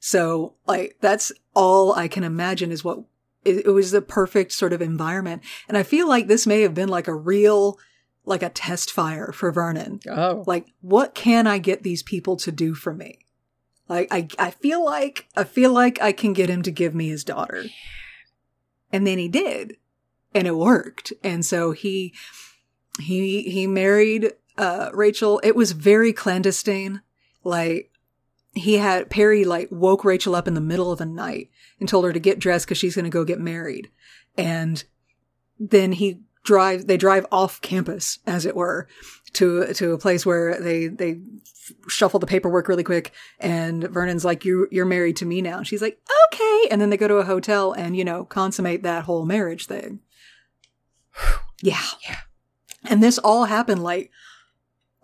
S1: So, like, that's all I can imagine is what it, it was the perfect sort of environment. And I feel like this may have been like a real, like a test fire for Vernon.
S2: Oh.
S1: Like, what can I get these people to do for me? Like, I, I feel like, I feel like I can get him to give me his daughter. And then he did. And it worked. And so he, he, he married, uh, Rachel. It was very clandestine. Like, he had, Perry, like, woke Rachel up in the middle of the night and told her to get dressed because she's going to go get married. And then he drive, they drive off campus, as it were, to, to a place where they, they shuffle the paperwork really quick. And Vernon's like, you, you're married to me now. And she's like, okay. And then they go to a hotel and, you know, consummate that whole marriage thing. Yeah.
S2: Yeah.
S1: And this all happened like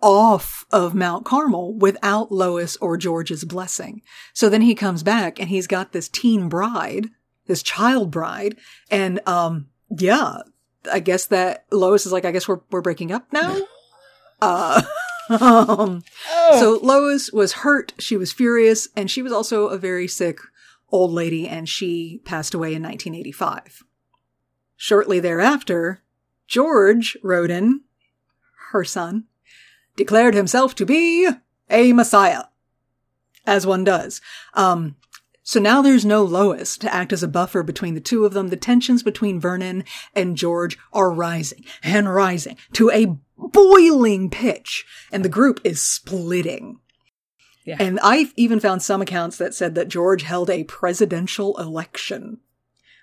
S1: off of Mount Carmel without Lois or George's blessing. So then he comes back and he's got this teen bride, this child bride. And, um, yeah, I guess that Lois is like, I guess we're, we're breaking up now. uh, um,
S2: Oh.
S1: so Lois was hurt. She was furious and she was also a very sick old lady and she passed away in 1985. Shortly thereafter, George Roden, her son, declared himself to be a messiah. As one does. Um, so now there's no Lois to act as a buffer between the two of them. The tensions between Vernon and George are rising and rising to a boiling pitch, and the group is splitting.
S2: Yeah.
S1: And I've even found some accounts that said that George held a presidential election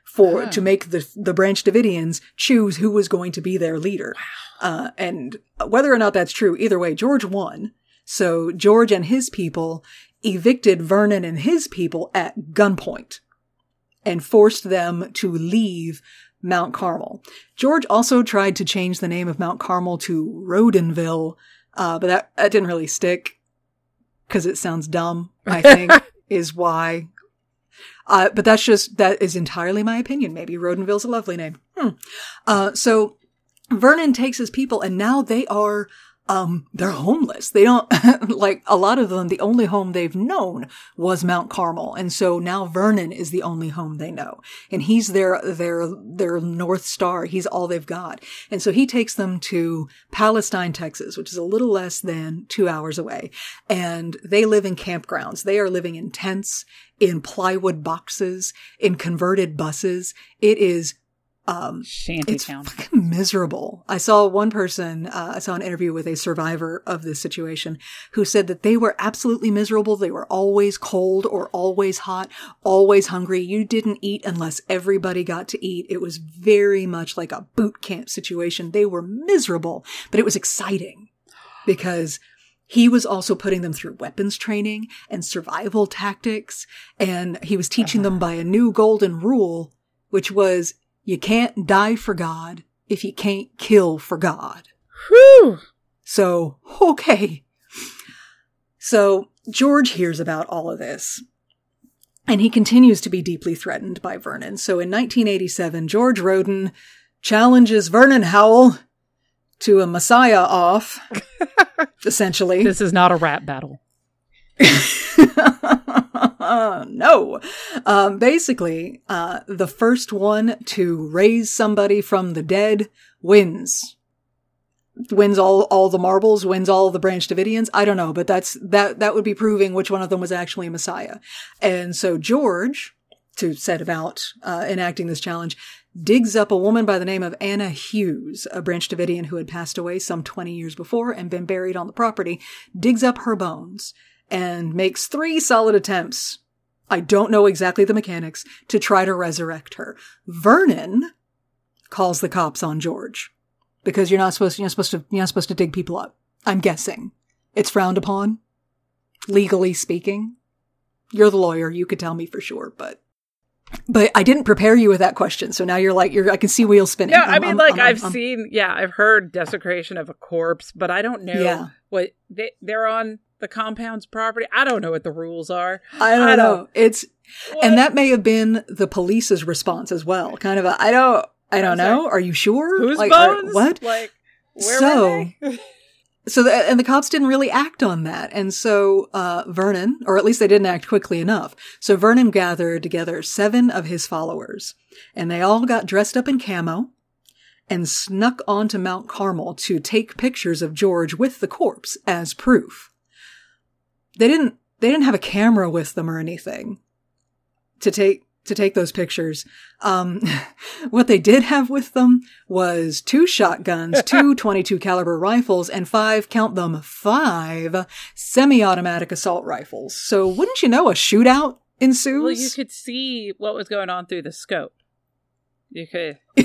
S1: for
S2: Ah.
S1: to make the the Branch Davidians choose who was going to be their leader. Uh, and whether or not that's true, either way, George won. So George and his people evicted Vernon and his people at gunpoint and forced them to leave Mount Carmel. George also tried to change the name of Mount Carmel to Rodenville, uh, but that, that didn't really stick because it sounds dumb, I think, is why. Uh, but that's just, that is entirely my opinion. Maybe Rodenville's a lovely name. Hmm. Uh, so Vernon takes his people and now they are um, they're homeless. They don't, like, a lot of them, the only home they've known was Mount Carmel. And so now Vernon is the only home they know. And he's their, their, their North Star. He's all they've got. And so he takes them to Palestine, Texas, which is a little less than two hours away. And they live in campgrounds. They are living in tents, in plywood boxes, in converted buses. It is um, it's
S2: Shantytown.
S1: fucking miserable. I saw one person, uh, I saw an interview with a survivor of this situation who said that they were absolutely miserable. They were always cold or always hot, always hungry. You didn't eat unless everybody got to eat. It was very much like a boot camp situation. They were miserable, but it was exciting because he was also putting them through weapons training and survival tactics. And he was teaching them by a new golden rule, which was you can't die for God if you can't kill for God.
S2: Whew.
S1: So, okay. So, George hears about all of this. And he continues to be deeply threatened by Vernon. So in 1987, George Roden challenges Vernon Howell to a Messiah off, essentially.
S2: This is not a rap battle.
S1: no. Um, basically, uh, the first one to raise somebody from the dead wins. Wins all, all the marbles, wins all the Branch Davidians. I don't know, but that's, that, that would be proving which one of them was actually a Messiah. And so George, to set about, uh, enacting this challenge, digs up a woman by the name of Anna Hughes, a Branch Davidian who had passed away some 20 years before and been buried on the property, digs up her bones and makes three solid attempts. I don't know exactly the mechanics to try to resurrect her. Vernon calls the cops on George because you're not supposed you're not supposed to you're not supposed to dig people up. I'm guessing it's frowned upon, legally speaking. You're the lawyer, you could tell me for sure, but but I didn't prepare you with that question, so now you're like you're I can see wheels spinning.
S2: Yeah, I
S1: I'm-
S2: mean,
S1: I'm-
S2: like I've
S1: I'm-
S2: seen, yeah, I've heard desecration of a corpse, but I don't know
S1: Yeah.
S2: what they, they're on the compound's property. I don't know what the rules are.
S1: I don't
S2: I
S1: know.
S2: don't-
S1: It's
S2: What?
S1: and that may have been the police's response as well. Kind of a I don't I don't
S2: sorry.
S1: know. Are you sure?
S2: whose
S1: Like, are-
S2: bones?
S1: what?
S2: Like where
S1: So-
S2: were they?
S1: So the, and the cops didn't really act on that, and so uh, Vernon, or at least they didn't act quickly enough. So Vernon gathered together seven of his followers, and they all got dressed up in camo and snuck onto Mount Carmel to take pictures of George with the corpse as proof. They didn't. They didn't have a camera with them or anything to take to take those pictures. Um, what they did have with them was two shotguns, two 22 caliber rifles, and five, count them, five semi-automatic assault rifles. So wouldn't you know a shootout ensues?
S2: well, you could see what was going on through the scope. You could
S1: you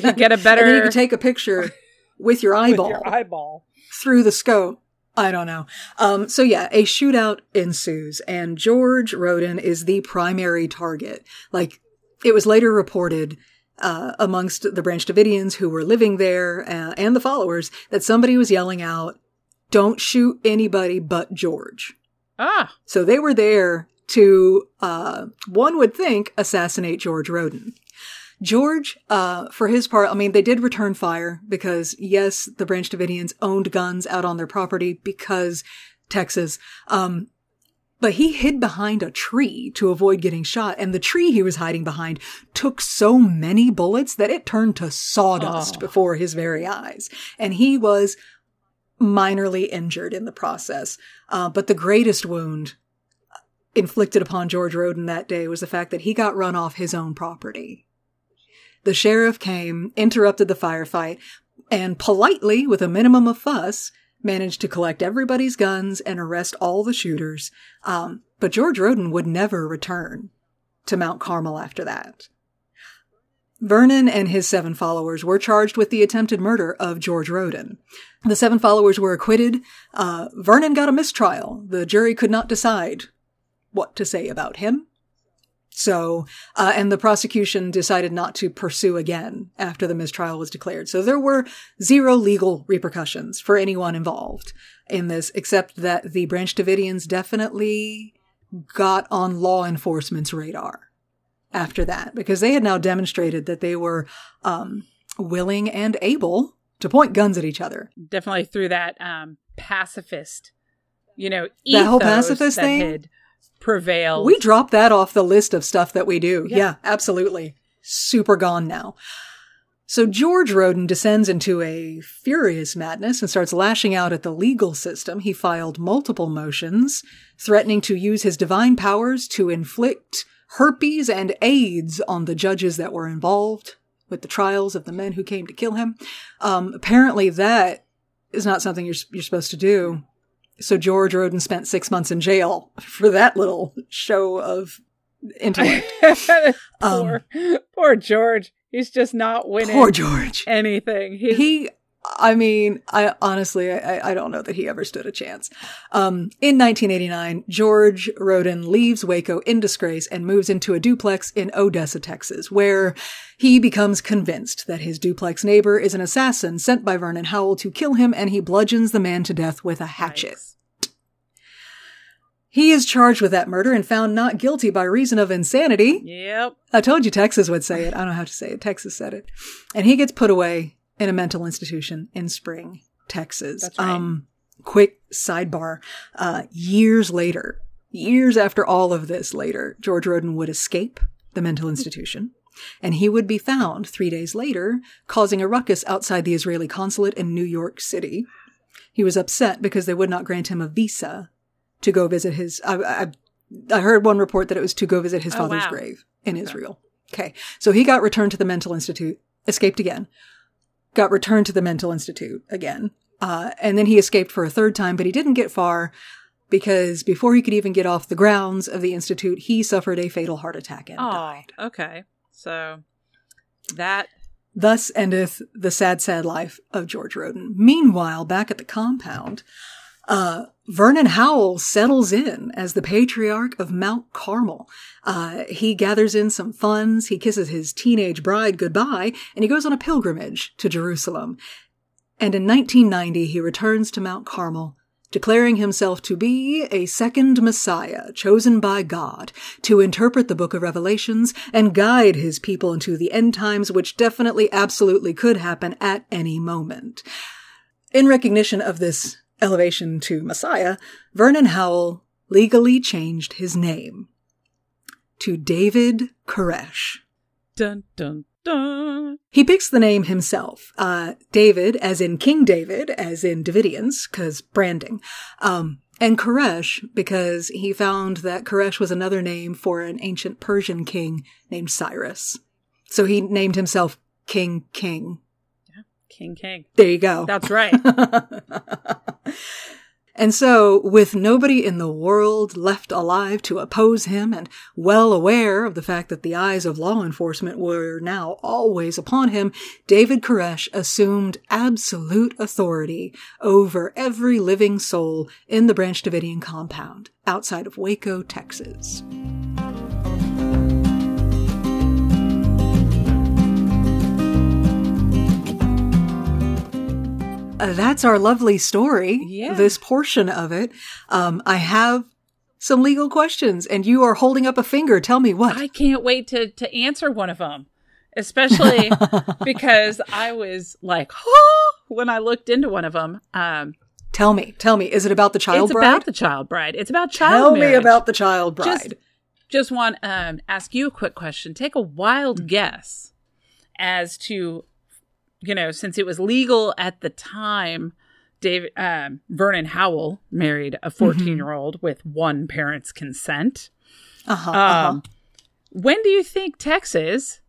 S2: could get a
S1: And you
S2: better
S1: could take a picture with your
S2: with
S1: eyeball
S2: your eyeball.
S1: through the scope. I don't know. Um, so yeah, a shootout ensues and George Roden is the primary target. Like, it was later reported, uh, amongst the Branch Davidians who were living there, uh, and the followers that somebody was yelling out, don't shoot anybody but George.
S2: Ah,
S1: So they were there to, uh, one would think, assassinate George Roden. George, uh, for his part, I mean, they did return fire because, yes, the Branch Davidians owned guns out on their property because Texas. Um, but he hid behind a tree to avoid getting shot, and the tree he was hiding behind took so many bullets that it turned to sawdust
S2: Oh.
S1: before his very eyes. And he was minorly injured in the process. Uh, but the greatest wound inflicted upon George Roden that day was the fact that he got run off his own property. The sheriff came, interrupted the firefight, and politely, with a minimum of fuss, managed to collect everybody's guns and arrest all the shooters. Um, but George Roden would never return to Mount Carmel after that. Vernon and his seven followers were charged with the attempted murder of George Roden. The seven followers were acquitted. Uh, Vernon got a mistrial. The jury could not decide what to say about him. So, uh, and the prosecution decided not to pursue again after the mistrial was declared. So there were zero legal repercussions for anyone involved in this, except that the Branch Davidians definitely got on law enforcement's radar after that because they had now demonstrated that they were um, willing and able to point guns at each other.
S2: Definitely through that um, pacifist, you know,
S1: That whole
S2: ethos
S1: pacifist
S2: that
S1: thing?
S2: had prevailed.
S1: We dropped that off the list of stuff that we do.
S2: Yeah.
S1: Yeah, absolutely. Super gone now. So George Roden descends into a furious madness and starts lashing out at the legal system. He filed multiple motions threatening to use his divine powers to inflict herpes and AIDS on the judges that were involved with the trials of the men who came to kill him. Um, apparently that is not something you're, you're supposed to do. So George Roden spent six months in jail for that little show of intellect.
S2: poor, poor George. He's just not winning
S1: Um, Poor George.
S2: anything. He's,
S1: He, I mean, I honestly, I, I don't know that he ever stood a chance. Um, in 1989, George Roden leaves Waco in disgrace and moves into a duplex in Odessa, Texas, where he becomes convinced that his duplex neighbor is an assassin sent by Vernon Howell to kill him, and he bludgeons the man to death with a hatchet.
S2: Nice.
S1: He is charged with that murder and found not guilty by reason of insanity.
S2: Yep.
S1: I told you Texas would say it. I don't have to say it. Texas said it. And he gets put away in a mental institution in Spring, Texas.
S2: That's right.
S1: Um, quick sidebar. Uh, years later, years after all of this later, George Roden would escape the mental institution. And he would be found three days later causing a ruckus outside the Israeli consulate in New York City. He was upset because they would not grant him a visa to go visit his. I, I, I heard one report that it was to go visit his
S2: Oh,
S1: father's
S2: wow.
S1: grave in Israel. Okay. So he got returned to the mental institute, escaped again, got returned to the mental institute again. Uh, and then he escaped for a third time, but he didn't get far because before he could even get off the grounds of the institute, he suffered a fatal heart attack and
S2: Oh,
S1: died.
S2: okay. So that
S1: Thus endeth the sad, sad life of George Roden. Meanwhile, back at the compound, uh, Vernon Howell settles in as the patriarch of Mount Carmel. Uh, he gathers in some funds, he kisses his teenage bride goodbye, and he goes on a pilgrimage to Jerusalem. And in 1990, he returns to Mount Carmel, declaring himself to be a second Messiah chosen by God to interpret the book of Revelations and guide his people into the end times, which definitely, absolutely could happen at any moment. In recognition of this elevation to Messiah, Vernon Howell legally changed his name to David Koresh.
S2: dun dun dun.
S1: He picks the name himself. Uh, David, as in King David, as in Davidians, because branding. Um, and Koresh, because he found that Koresh was another name for an ancient Persian king named Cyrus. So he named himself King King.
S2: King King.
S1: There you go.
S2: That's right.
S1: And so, with nobody in the world left alive to oppose him, and well aware of the fact that the eyes of law enforcement were now always upon him, David Koresh assumed absolute authority over every living soul in the Branch Davidian compound outside of Waco, Texas. That's our lovely story.
S2: Yeah.
S1: This portion of it. Um, I have some legal questions, and you are holding up a finger. Tell me what.
S2: I can't wait to to answer one of them, especially because I was like, oh, when I looked into one of them. Um,
S1: tell me. Tell me. Is it about the child
S2: it's
S1: bride?
S2: about the child bride. It's about child.
S1: Tell me about the child bride.
S2: Just- Just want um ask you a quick question. Take a wild guess as to, you know, since it was legal at the time. David um, Vernon Howell married a 14 year old with one parent's consent.
S1: uh-huh, uh-huh.
S2: Um, when do you think Texas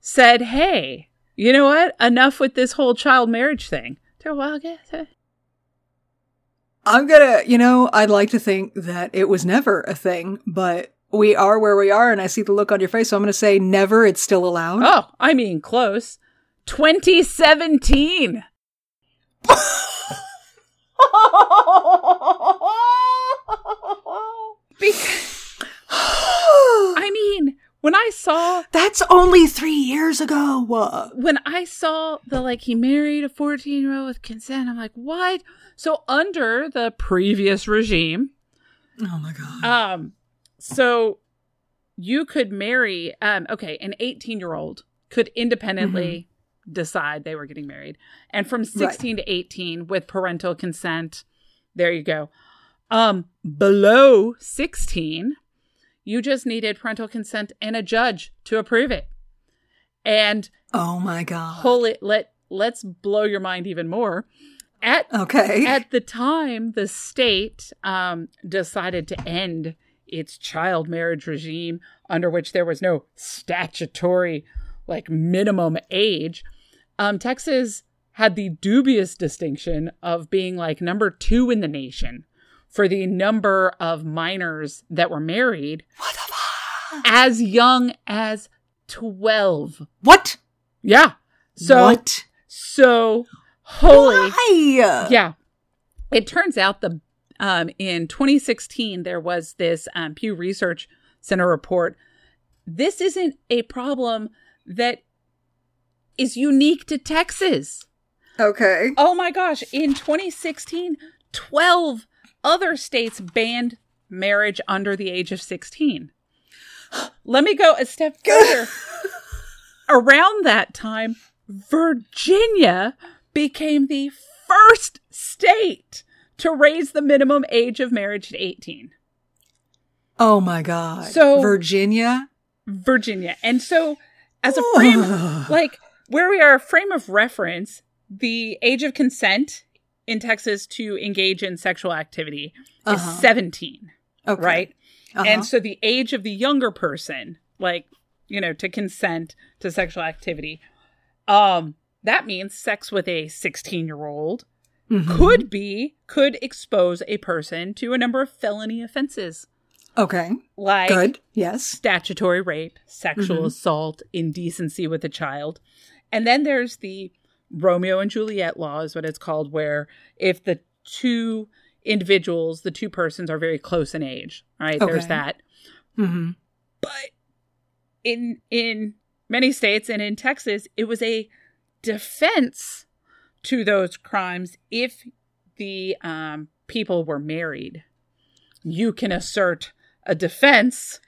S2: said, "Hey, you know what? Enough with this whole child marriage thing"? Take a wild guess.
S1: I'm gonna, you know, I'd like to think that it was never a thing, but we are where we are, and I see the look on your face, so I'm gonna say never. It's still allowed.
S2: Oh, I mean, close. 2017. Because, I mean, when I saw
S1: That's only three years ago.
S2: When I saw the like he married a 14 year old with consent, I'm like, what? So under the previous regime,
S1: oh my god.
S2: um, so you could marry um okay an 18 year old could independently decide they were getting married. And from 16 to 18 with parental consent there you go. Um below 16 you just needed parental consent and a judge to approve it. And
S1: Oh my god.
S2: holy let let's blow your mind even more. At
S1: okay.
S2: at the time the state um, decided to end its child marriage regime under which there was no statutory like minimum age um, texas had the dubious distinction of being like number two in the nation for the number of minors that were married
S1: what the fuck?
S2: as young as 12
S1: What?
S2: yeah so
S1: what?
S2: so holy
S1: Why?
S2: yeah. It turns out the um, in 2016 there was this um, Pew Research Center report. This isn't a problem that is unique to Texas.
S1: Okay.
S2: Oh my gosh! In 2016, 12 other states banned marriage under the age of 16. Let me go a step further. Around that time, Virginia became the first state to raise the minimum age of marriage to 18.
S1: Oh my god.
S2: So-
S1: Virginia.
S2: Virginia. And so, as a frame, like where we are, a frame of reference, the age of consent in Texas to engage in sexual activity
S1: Uh-huh.
S2: is 17,
S1: Okay.
S2: right?
S1: Uh-huh.
S2: And so the age of the younger person, like, you know, to consent to sexual activity, um, that means sex with a 16 year old
S1: Mhm.
S2: could be, could expose a person to a number of felony offenses
S1: Okay.
S2: like
S1: Good. Yes.
S2: statutory rape, sexual
S1: Mhm.
S2: assault, indecency with a child. And then there's the Romeo and Juliet law, is what it's called, where if the two individuals, the two persons are very close in age, right? There's
S1: Okay.
S2: that.
S1: hmm
S2: But in in many states and in Texas, it was a defense to those crimes if the um, people were married. You can assert a defense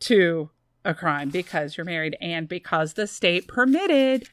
S2: to a crime because you're married and because the state permitted,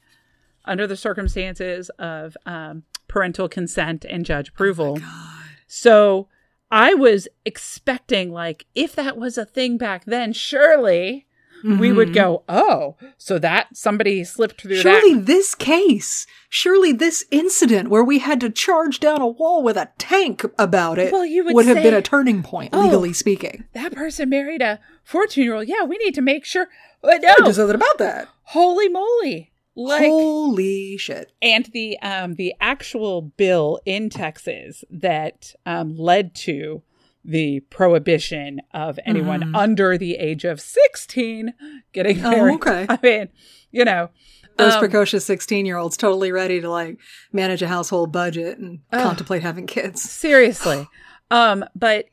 S2: under the circumstances of um, parental consent and judge approval.
S1: God.
S2: So I was expecting, like, if that was a thing back then, surely we would
S1: Mhm.
S2: go, oh, so that somebody slipped through
S1: Surely
S2: that.
S1: this case, surely this incident where we had to charge down a wall with a tank about it
S2: Well, you would
S1: have
S2: say-
S1: been a turning point,
S2: Oh.
S1: legally speaking.
S2: That person married a 14 year old. Yeah, we need to make sure. But no,
S1: Do something about that.
S2: holy moly. Like,
S1: Holy shit.
S2: and the um the actual bill in Texas that um led to the prohibition of anyone
S1: Mhm.
S2: under the age of 16 getting
S1: Oh,
S2: married.
S1: okay.
S2: I mean, you know,
S1: Those
S2: um,
S1: precocious 16 year olds totally ready to like manage a household budget and
S2: Ugh.
S1: contemplate having kids.
S2: seriously. um but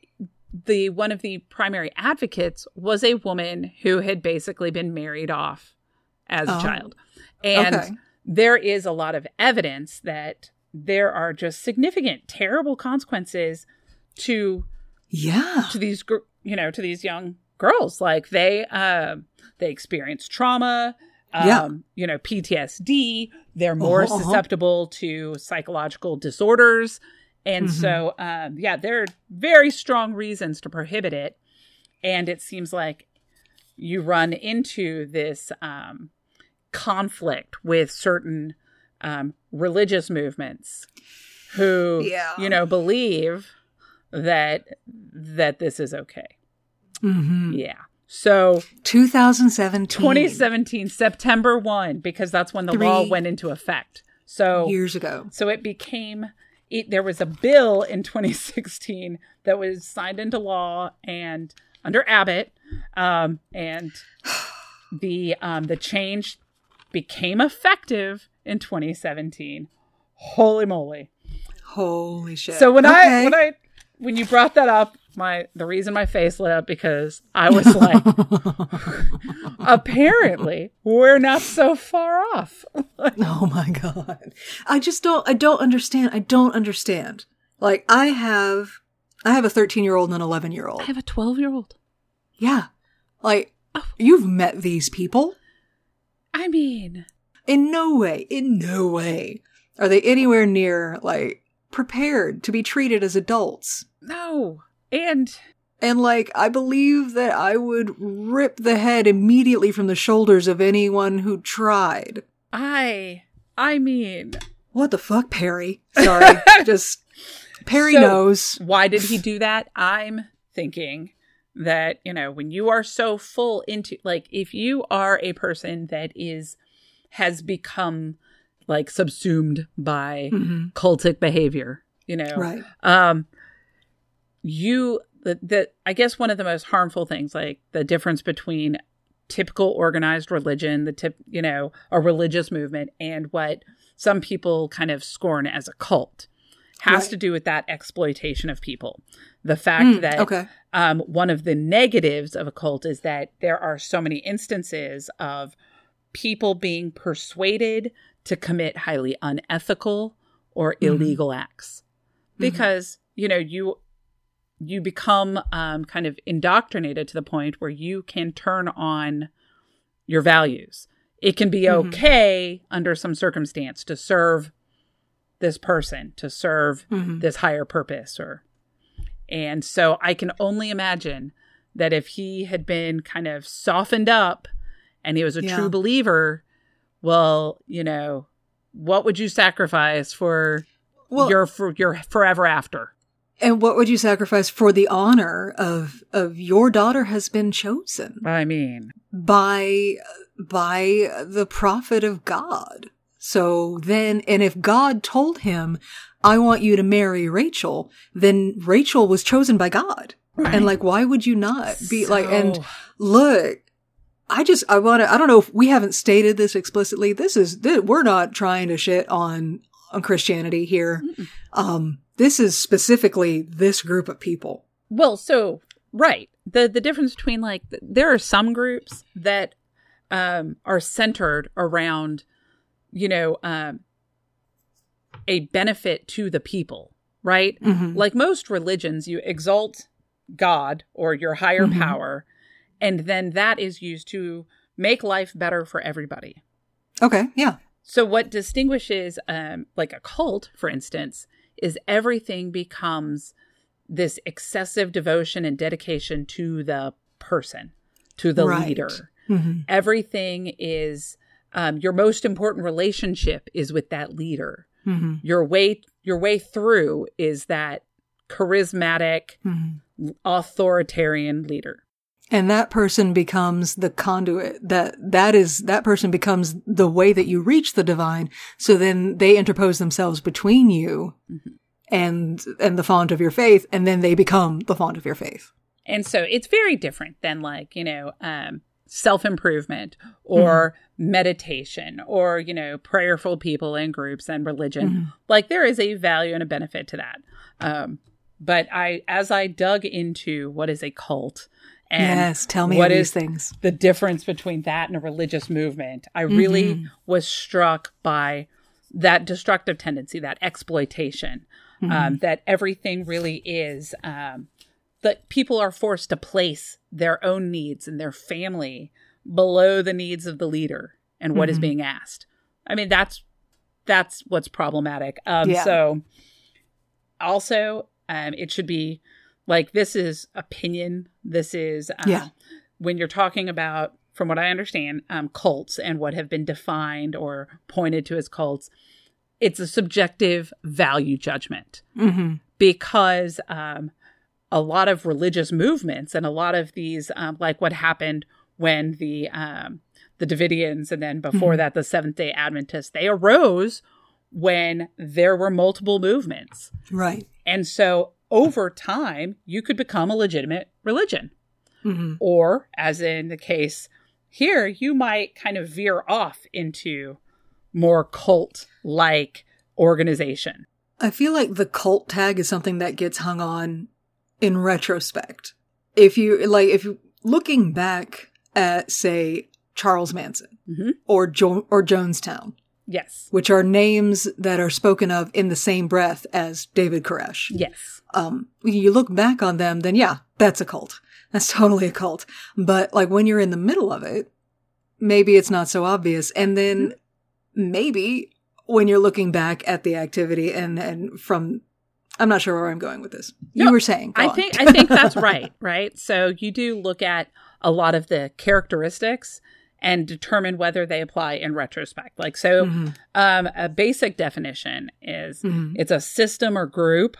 S2: the one of the primary advocates was a woman who had basically been married off as a
S1: Oh.
S2: child. And
S1: Okay.
S2: there is a lot of evidence that there are just significant terrible consequences to
S1: Yeah.
S2: to these gr- you know to these young girls like they uh, they experience trauma um,
S1: Yeah.
S2: you know ptsd they're more
S1: Uh-huh, uh-huh.
S2: susceptible to psychological disorders and
S1: Mhm.
S2: so um, yeah there are very strong reasons to prohibit it and it seems like you run into this um, conflict with certain um, religious movements who
S1: Yeah.
S2: you know believe that that this is okay
S1: hmm
S2: yeah so
S1: 2017.
S2: 2017 september 1 because that's when the law went into effect so
S1: Years ago.
S2: so it became it, there was a bill in 2016 that was signed into law and under Abbott, um, and the um, the change became effective in 2017. Holy moly!
S1: Holy shit.
S2: So when I when I when you brought that up, my the reason my face lit up because I was like, apparently we're not so far off.
S1: Oh my god. I just don't I don't understand. I don't understand. Like I have I have a 13-year-old and an 11-year-old.
S2: I have a 12 year old.
S1: Yeah. Like, oh. you've met these people.
S2: I mean,
S1: In no way, in no way are they anywhere near, like, prepared to be treated as adults.
S2: no. And
S1: And, like, I believe that I would rip the head immediately from the shoulders of anyone who tried.
S2: I, I mean,
S1: What the fuck, Perry? Sorry. Just, Perry
S2: So-
S1: knows.
S2: why did he do that? I'm thinking that, you know, when you are so full into, like, if you are a person that is, has become, like, subsumed by
S1: Mhm.
S2: cultic behavior, you know,
S1: Right.
S2: um you the, the i guess one of the most harmful things like the difference between typical organized religion the tip you know a religious movement and what some people kind of scorn as a cult has
S1: Right.
S2: to do with that exploitation of people the fact
S1: Mm,
S2: that
S1: okay.
S2: um, one of the negatives of a cult is that there are so many instances of people being persuaded to commit highly unethical or
S1: Mhm.
S2: illegal acts because you know you you become um, kind of indoctrinated to the point where you can turn on your values it can be
S1: Mhm.
S2: okay under some circumstance to serve this person to serve
S1: Mhm.
S2: this higher purpose or and so i can only imagine that if he had been kind of softened up and he was a
S1: Yeah.
S2: true believer well you know what would you sacrifice for
S1: Well,
S2: your for your forever after
S1: and what would you sacrifice for the honor of of your daughter has been chosen
S2: i mean
S1: by by the prophet of God? So then, and if God told him, "I want you to marry Rachel," then Rachel was chosen by God. And like, why would you not be like? And look, I just I want to. I don't know if we haven't stated this explicitly. This is th- we're not trying to shit on on Christianity here. Um, this is specifically this group of people.
S2: Well, so right. The the difference between like there are some groups that um are centered around you know um a benefit to the people, right?
S1: Mhm.
S2: Like most religions you exalt God or your higher
S1: Mhm.
S2: power and then that is used to make life better for everybody.
S1: Okay, yeah,
S2: So what distinguishes um like a cult, for instance, is everything becomes this excessive devotion and dedication to the person, to the
S1: Right.
S2: leader.
S1: hmm
S2: Everything is um, your most important relationship is with that leader.
S1: hmm
S2: Your way your way through is that charismatic,
S1: hmm
S2: authoritarian leader.
S1: and that person becomes the conduit that that is that person becomes the way that you reach the divine so then they interpose themselves between you
S2: Mhm.
S1: and and the font of your faith and then they become the font of your faith
S2: And so it's very different than like, you know, um, self improvement or meditation or, you know, prayerful people in groups and religion.
S1: Mhm.
S2: Like there is a value and a benefit to that. Um, but I, as I dug into what is a cult and
S1: yes tell me
S2: what is
S1: things
S2: the difference between that and a religious movement, I really
S1: Mhm.
S2: was struck by that destructive tendency, that exploitation,
S1: Mm-hmm.
S2: um, that everything really is um, that people are forced to place their own needs and their family below the needs of the leader and what is
S1: Mhm.
S2: being asked. I mean, that's that's what's problematic. Um,
S1: Yeah.
S2: So, also, um, it should be like this is opinion. This is um,
S1: Yeah.
S2: when you're talking about, from what I understand, um, cults and what have been defined or pointed to as cults. It's a subjective value judgment
S1: hmm
S2: because um, a lot of religious movements and a lot of these, um, like what happened when the um, the Davidians and then before
S1: Mhm.
S2: that the Seventh Day Adventists, they arose when there were multiple movements,
S1: right
S2: and so over time you could become a legitimate religion,
S1: hmm
S2: or as in the case here, you might kind of veer off into more cult like organization.
S1: I feel like the cult tag is something that gets hung on in retrospect. If you like, if you looking back at say Charles Manson
S2: Mhm.
S1: or jo- or Jonestown,
S2: Yes.
S1: which are names that are spoken of in the same breath as David Koresh.
S2: Yes.
S1: Um, you look back on them, then yeah, that's a cult. That's totally a cult. But like when you're in the middle of it, maybe it's not so obvious. And then maybe when you're looking back at the activity and, and from, I'm not sure where I'm going with this. You
S2: No,
S1: were saying,
S2: I
S1: on.
S2: think I think that's right, right? So you do look at a lot of the characteristics and determine whether they apply in retrospect. Like so
S1: Mhm.
S2: um a basic definition is
S1: Mhm.
S2: it's a system or group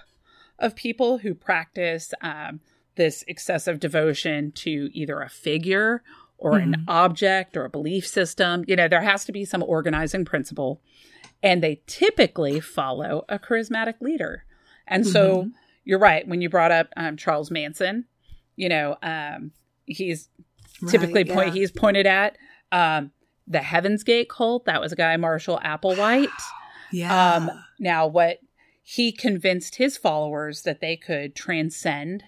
S2: of people who practice um, this excessive devotion to either a figure or an object or a belief system. You know, there has to be some organizing principle, and they typically follow a charismatic leader. And so you're right when you brought up um, Charles Manson. You know, um, he's typically
S1: Right,
S2: point
S1: yeah.
S2: he's pointed at um, the Heaven's Gate cult. That was a guy Marshall Applewhite.
S1: yeah.
S2: Um, now, what he convinced his followers that they could transcend,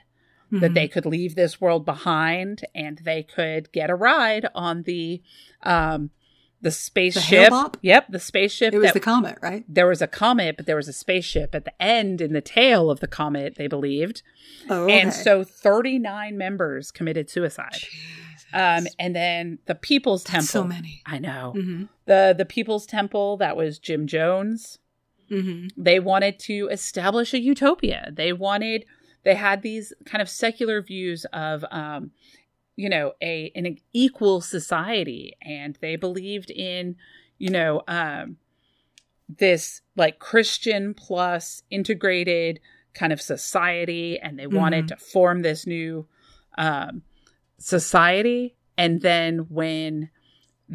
S2: that
S1: Mhm.
S2: they could leave this world behind, and they could get a ride on the um, the spaceship.
S1: Hale-Bopp?
S2: Yep, the spaceship.
S1: it was
S2: that-
S1: the comet, right?
S2: there was a comet, but there was a spaceship at the end in the tail of the comet. They believed,
S1: Oh, okay.
S2: and so thirty nine members committed suicide. Um, and then the People's Temple.
S1: So many.
S2: I know
S1: hmm
S2: the the People's Temple. That was Jim Jones.
S1: hmm
S2: they wanted to establish a utopia they wanted they had these kind of secular views of um you know a an equal society and they believed in you know um this like christian plus integrated kind of society and they wanted to form this new um society and then when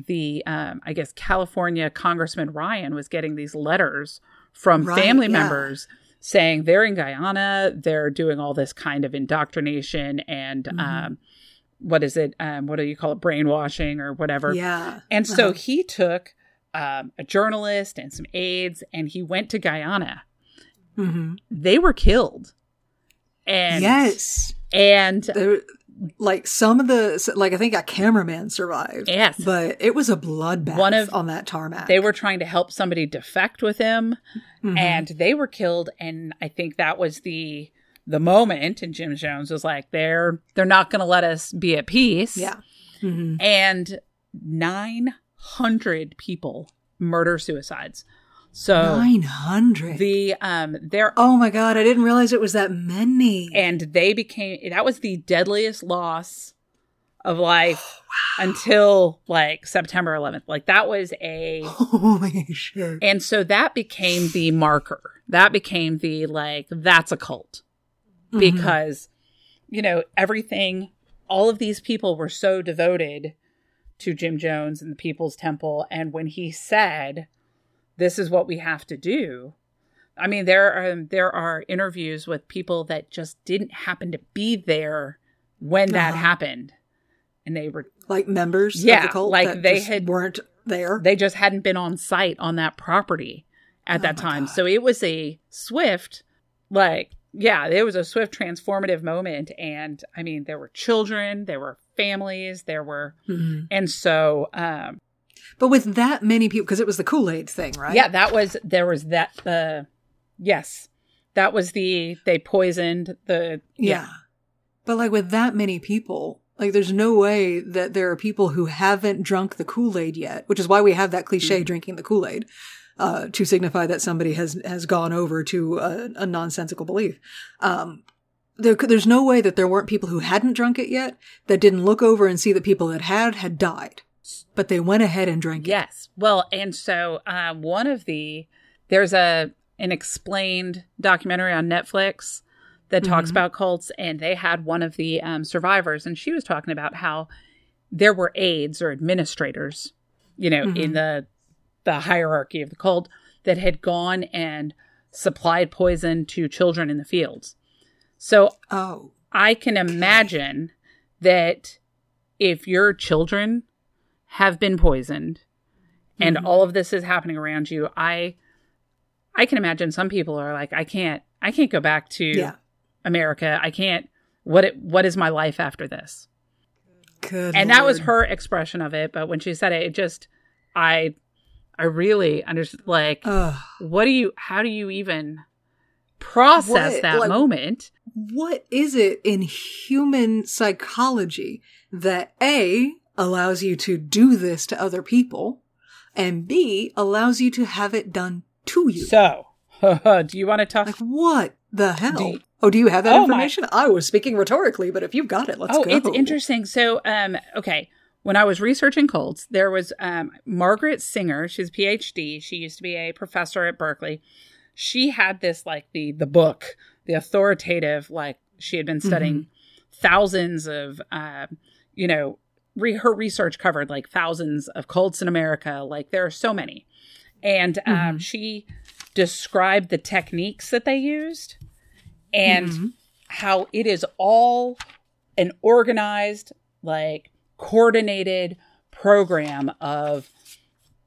S2: the um, I guess California Congressman Ryan was getting these letters from
S1: Right,
S2: family
S1: yeah.
S2: members saying they're in Guyana, they're doing all this kind of indoctrination and
S1: Mhm.
S2: um, what is it? Um, what do you call it? Brainwashing or whatever.
S1: Yeah.
S2: And so
S1: Uh-huh.
S2: he took um, a journalist and some aides, and he went to Guyana.
S1: hmm
S2: They were killed. And
S1: yes.
S2: and
S1: like some of the, like I think a cameraman survived.
S2: yes,
S1: But it was a bloodbath
S2: One of-
S1: on that tarmac.
S2: they were trying to help somebody defect with him.
S1: Mhm.
S2: and they were killed and i think that was the the moment and jim jones was like they're they're not going to let us be at peace
S1: yeah. hmm
S2: and 900 people murder suicides so
S1: 900.
S2: the um there
S1: oh my God. I didn't realize it was that many.
S2: and they became that was the deadliest loss of life
S1: Oh,
S2: until like september 11th like that was a
S1: Holy shit.
S2: And so that became the marker. That became the like, that's a cult.
S1: Mhm.
S2: Because, you know, everything, all of these people were so devoted to Jim Jones and the People's Temple. And when he said, this is what we have to do, I mean, there are, there are interviews with people that just didn't happen to be there when that
S1: Uh-huh.
S2: happened. And they were
S1: like members of
S2: Yeah,
S1: the cult
S2: like
S1: that
S2: they had-
S1: weren't there.
S2: they just hadn't been on site on that property at
S1: Oh
S2: that time.
S1: God.
S2: So it was a swift, like, yeah, it was a swift transformative moment. And I mean, there were children, there were families, there were,
S1: Mhm.
S2: and so, um,
S1: But with that many people, because it was the Kool Aid thing, right?
S2: yeah, that was, there was that, the, yes, that was the, they poisoned the,
S1: Yeah. But like with that many people, like there's no way that there are people who haven't drunk the Kool-Aid yet, which is why we have that cliche
S2: Mm-hmm.
S1: drinking the Kool-Aid, uh, to signify that somebody has, has gone over to a, a nonsensical belief. Um, there, there's no way that there weren't people who hadn't drunk it yet that didn't look over and see that people that had had died, but they went ahead and drank it.
S2: Yes. Well, and so um, one of the there's a an explained documentary on Netflix that talks
S1: Mhm.
S2: about cults, and they had one of the um, survivors, and she was talking about how there were aides or administrators, you know, in the the hierarchy of the cult that had gone and supplied poison to children in the fields. So
S1: Oh,
S2: I can imagine that if your children have been poisoned and
S1: Mhm.
S2: all of this is happening around you, I I can imagine some people are like, I can't I can't go back to
S1: yeah.
S2: America. I can't what it, what is my life after this?
S1: Good.
S2: And that was her expression of it, but when she said it, it just I I really understand. Like,
S1: Ugh.
S2: what do you? How do you even process
S1: What-
S2: that
S1: like-
S2: moment?
S1: what is it in human psychology that A allows you to do this to other people and B allows you to have it done to you?
S2: So, do you want to talk?
S1: like what the hell?
S2: Do you-
S1: oh, do you have that
S2: Oh, my-
S1: information? I was speaking rhetorically, but if you've got it, let's
S2: oh,
S1: go.
S2: it's interesting. So, um, okay. When I was researching cults, there was um, Margaret Singer. She's a PhD. She used to be a professor at Berkeley. She had this like the the book, the authoritative. Like she had been studying thousands of, uh, you know, re- her research covered like thousands of cults in America. Like there are so many, and um,
S1: Mhm.
S2: she described the techniques that they used and
S1: Mhm.
S2: how it is all an organized, like coordinated program of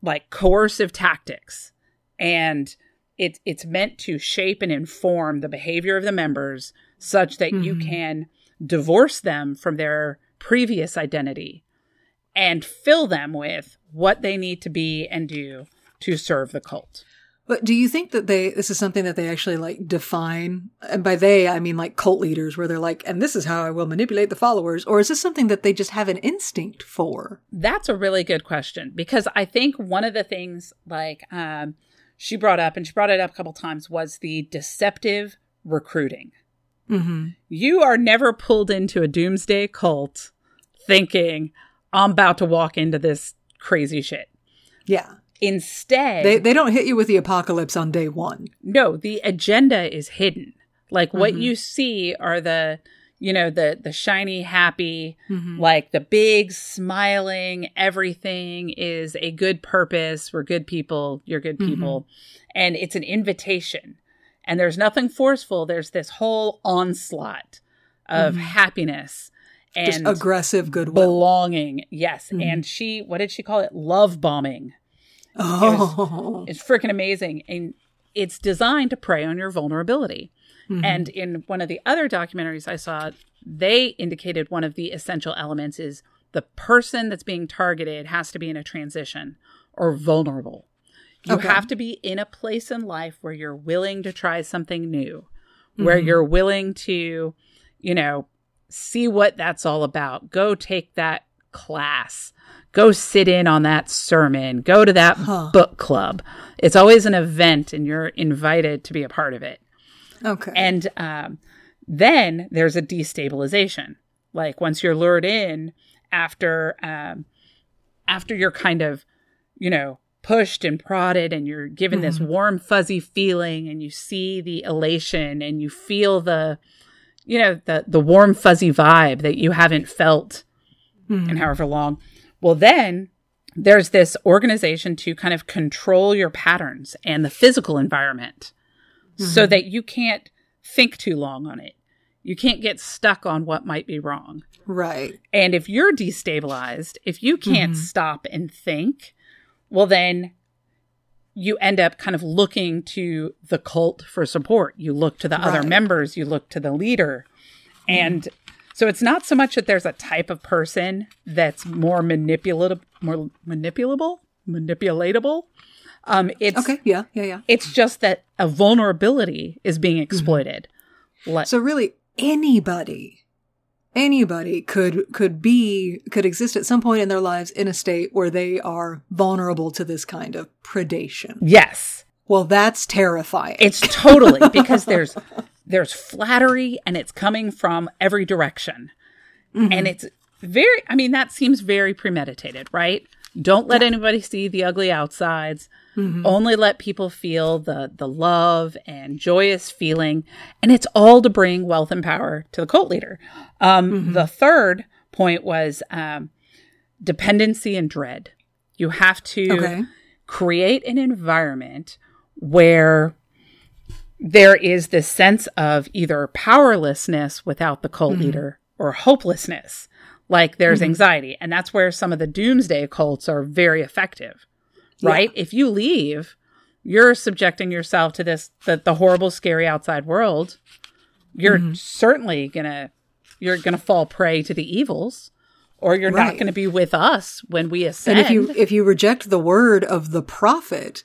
S2: like coercive tactics. And it, it's meant to shape and inform the behavior of the members such that you
S1: Mhm.
S2: can divorce them from their previous identity and fill them with what they need to be and do to serve the cult.
S1: But do you think that they this is something that they actually like define? And by they, I mean like cult leaders, where they're like, "And this is how I will manipulate the followers," or is this something that they just have an instinct for?
S2: That's a really good question because I think one of the things like um, she brought up, and she brought it up a couple times, was the deceptive recruiting.
S1: Mm-hmm.
S2: You are never pulled into a doomsday cult thinking, I'm about to walk into this crazy shit.
S1: Yeah,
S2: Instead,
S1: they they don't hit you with the apocalypse on day one.
S2: no, the agenda is hidden. Like what
S1: Mhm.
S2: you see are the, you know, the the shiny, happy,
S1: Mm-hmm.
S2: like the big smiling everything is a good purpose we're good people you're good
S1: Mhm.
S2: people and it's an invitation and there's nothing forceful there's this whole onslaught of
S1: Mhm.
S2: happiness
S1: Just
S2: and
S1: aggressive goodwill.
S2: belonging yes
S1: Mhm.
S2: and she what did she call it love bombing
S1: oh,
S2: it's freaking amazing and it's designed to prey on your vulnerability
S1: Mhm.
S2: and in one of the other documentaries I saw, they indicated one of the essential elements is the person that's being targeted has to be in a transition or vulnerable. You
S1: Okay.
S2: have to be in a place in life where you're willing to try something new, where
S1: Mhm.
S2: you're willing to, you know, see what that's all about. Go take that class. Go sit in on that sermon. Go to that
S1: Huh.
S2: book club. It's always an event and you're invited to be a part of it.
S1: okay.
S2: And um, then there's a destabilization. Like once you're lured in after um, after you're kind of, you know, pushed and prodded and you're given this warm fuzzy feeling and you see the elation and you feel the you know the the warm fuzzy vibe that you haven't felt
S1: Mhm.
S2: in however long. Well, then there's this organization to kind of control your patterns and the physical environment so that you can't think too long on it. You can't get stuck on what might be wrong.
S1: right.
S2: And if you're destabilized, if you can't
S1: Mhm.
S2: stop and think, well, then you end up kind of looking to the cult for support. You look to the other members, you look to the leader. And so it's not so much that there's a type of person that's more manipulative, more manipulable, manipulatable. Um, it's
S1: Okay. Yeah. Yeah. Yeah.
S2: it's just that a vulnerability is being exploited. Like,
S1: So really, anybody, anybody could could be could exist at some point in their lives in a state where they are vulnerable to this kind of predation.
S2: yes,
S1: Well, that's terrifying.
S2: it's totally because there's there's flattery and it's coming from every direction,
S1: Mhm.
S2: and it's very. I mean, that seems very premeditated, right? Don't let anybody see the ugly outsides.
S1: Mhm.
S2: Only let people feel the the love and joyous feeling, and it's all to bring wealth and power to the cult leader. Um,
S1: Mhm.
S2: The third point was um, dependency and dread. You have to
S1: Okay.
S2: create an environment where there is this sense of either powerlessness without the cult
S1: Mhm.
S2: leader or hopelessness. Like there's
S1: Mhm.
S2: anxiety. And that's where some of the doomsday cults are very effective,
S1: Yeah.
S2: right? If you leave, you're subjecting yourself to this, the, the horrible, scary outside world. You're
S1: Mhm.
S2: certainly gonna, you're gonna fall prey to the evils. or you're not going to be with us when we ascend.
S1: And if you if you reject the word of the prophet,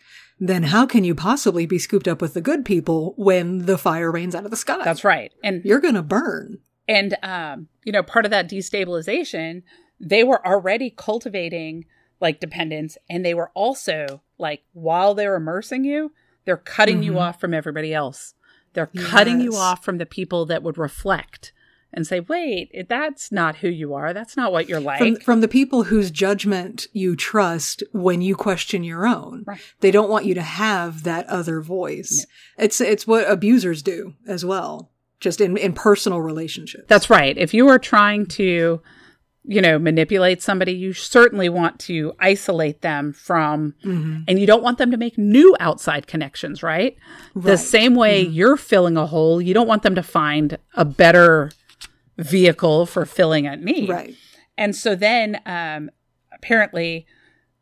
S1: then how can you possibly be scooped up with the good people when the fire rains out of the sky?
S2: That's right. And
S1: You're going to burn.
S2: and um, you know, part of that destabilization, they were already cultivating like dependence, and they were also like while they're immersing you, they're cutting you
S1: Mhm.
S2: off from everybody else. They're cutting you off from the people that would reflect and say, "Wait, that's not who you are. That's not what you're like."
S1: From from the people whose judgment you trust when you question your own.
S2: Right.
S1: They don't want you to have that other voice. It's it's what abusers do as well. Just in, in personal relationships.
S2: That's right. If you are trying to, you know, manipulate somebody, you certainly want to isolate them from,
S1: Mhm.
S2: and you don't want them to make new outside connections, right? The same way you're filling a hole, you don't want them to find a better vehicle for filling a need.
S1: Right.
S2: And so then, um, apparently,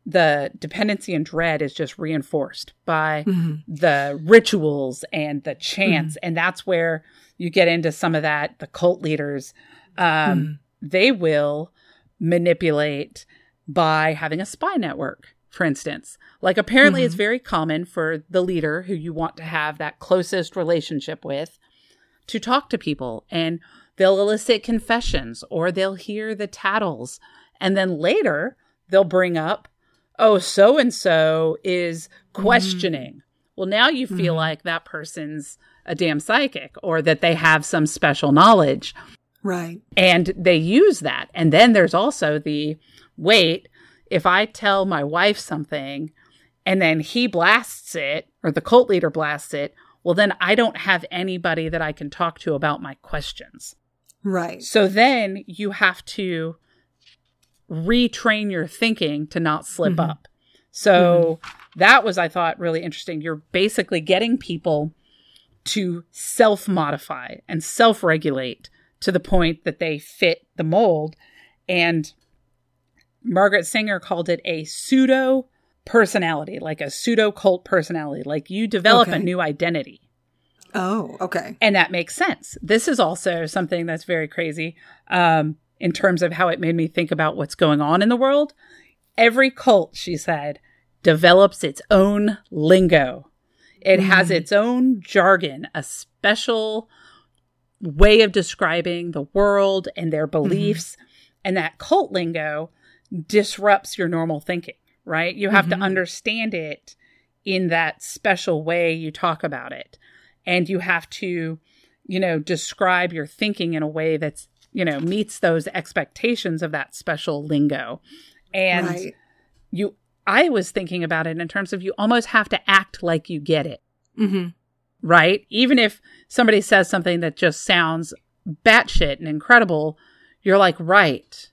S2: the dependency and dread is just reinforced by
S1: Mhm.
S2: the rituals and the chants. And that's where you get into some of that. The cult leaders, um, they will manipulate by having a spy network, for instance. Like, apparently, it's very common for the leader who you want to have that closest relationship with to talk to people and they'll elicit confessions or they'll hear the tattles. And then later they'll bring up, oh, so and so is mm-hmm. questioning. Well, now you feel mm-hmm. like that person's a damn psychic or that they have some special knowledge
S1: Right.
S2: and they use that. And then there's also the wait, if I tell my wife something and then he blasts it or the cult leader blasts it, well, then I don't have anybody that I can talk to about my questions.
S1: Right.
S2: So then you have to retrain your thinking to not slip
S1: Mhm.
S2: up. So that was, I thought, really interesting. You're basically getting people to self modify and self regulate to the point that they fit the mold. And Margaret Singer called it a pseudo personality, like a pseudo cult personality. Like you develop a new identity.
S1: Oh, okay.
S2: And that makes sense. This is also something that's very crazy um, in terms of how it made me think about what's going on in the world. Every cult, she said, develops its own lingo. It has mm. its own jargon, a special way of describing the world and their mm-hmm. beliefs. And that cult lingo disrupts your normal thinking, right? You have to mm-hmm. understand it in that special way you talk about it. And you have to, you know, describe your thinking in a way that's, you know, meets those expectations of that special lingo. And
S1: right.
S2: you, I was thinking about it in terms of you almost have to act like you get it
S1: hmm
S2: right? Even if somebody says something that just sounds batshit and incredible, you're like, right,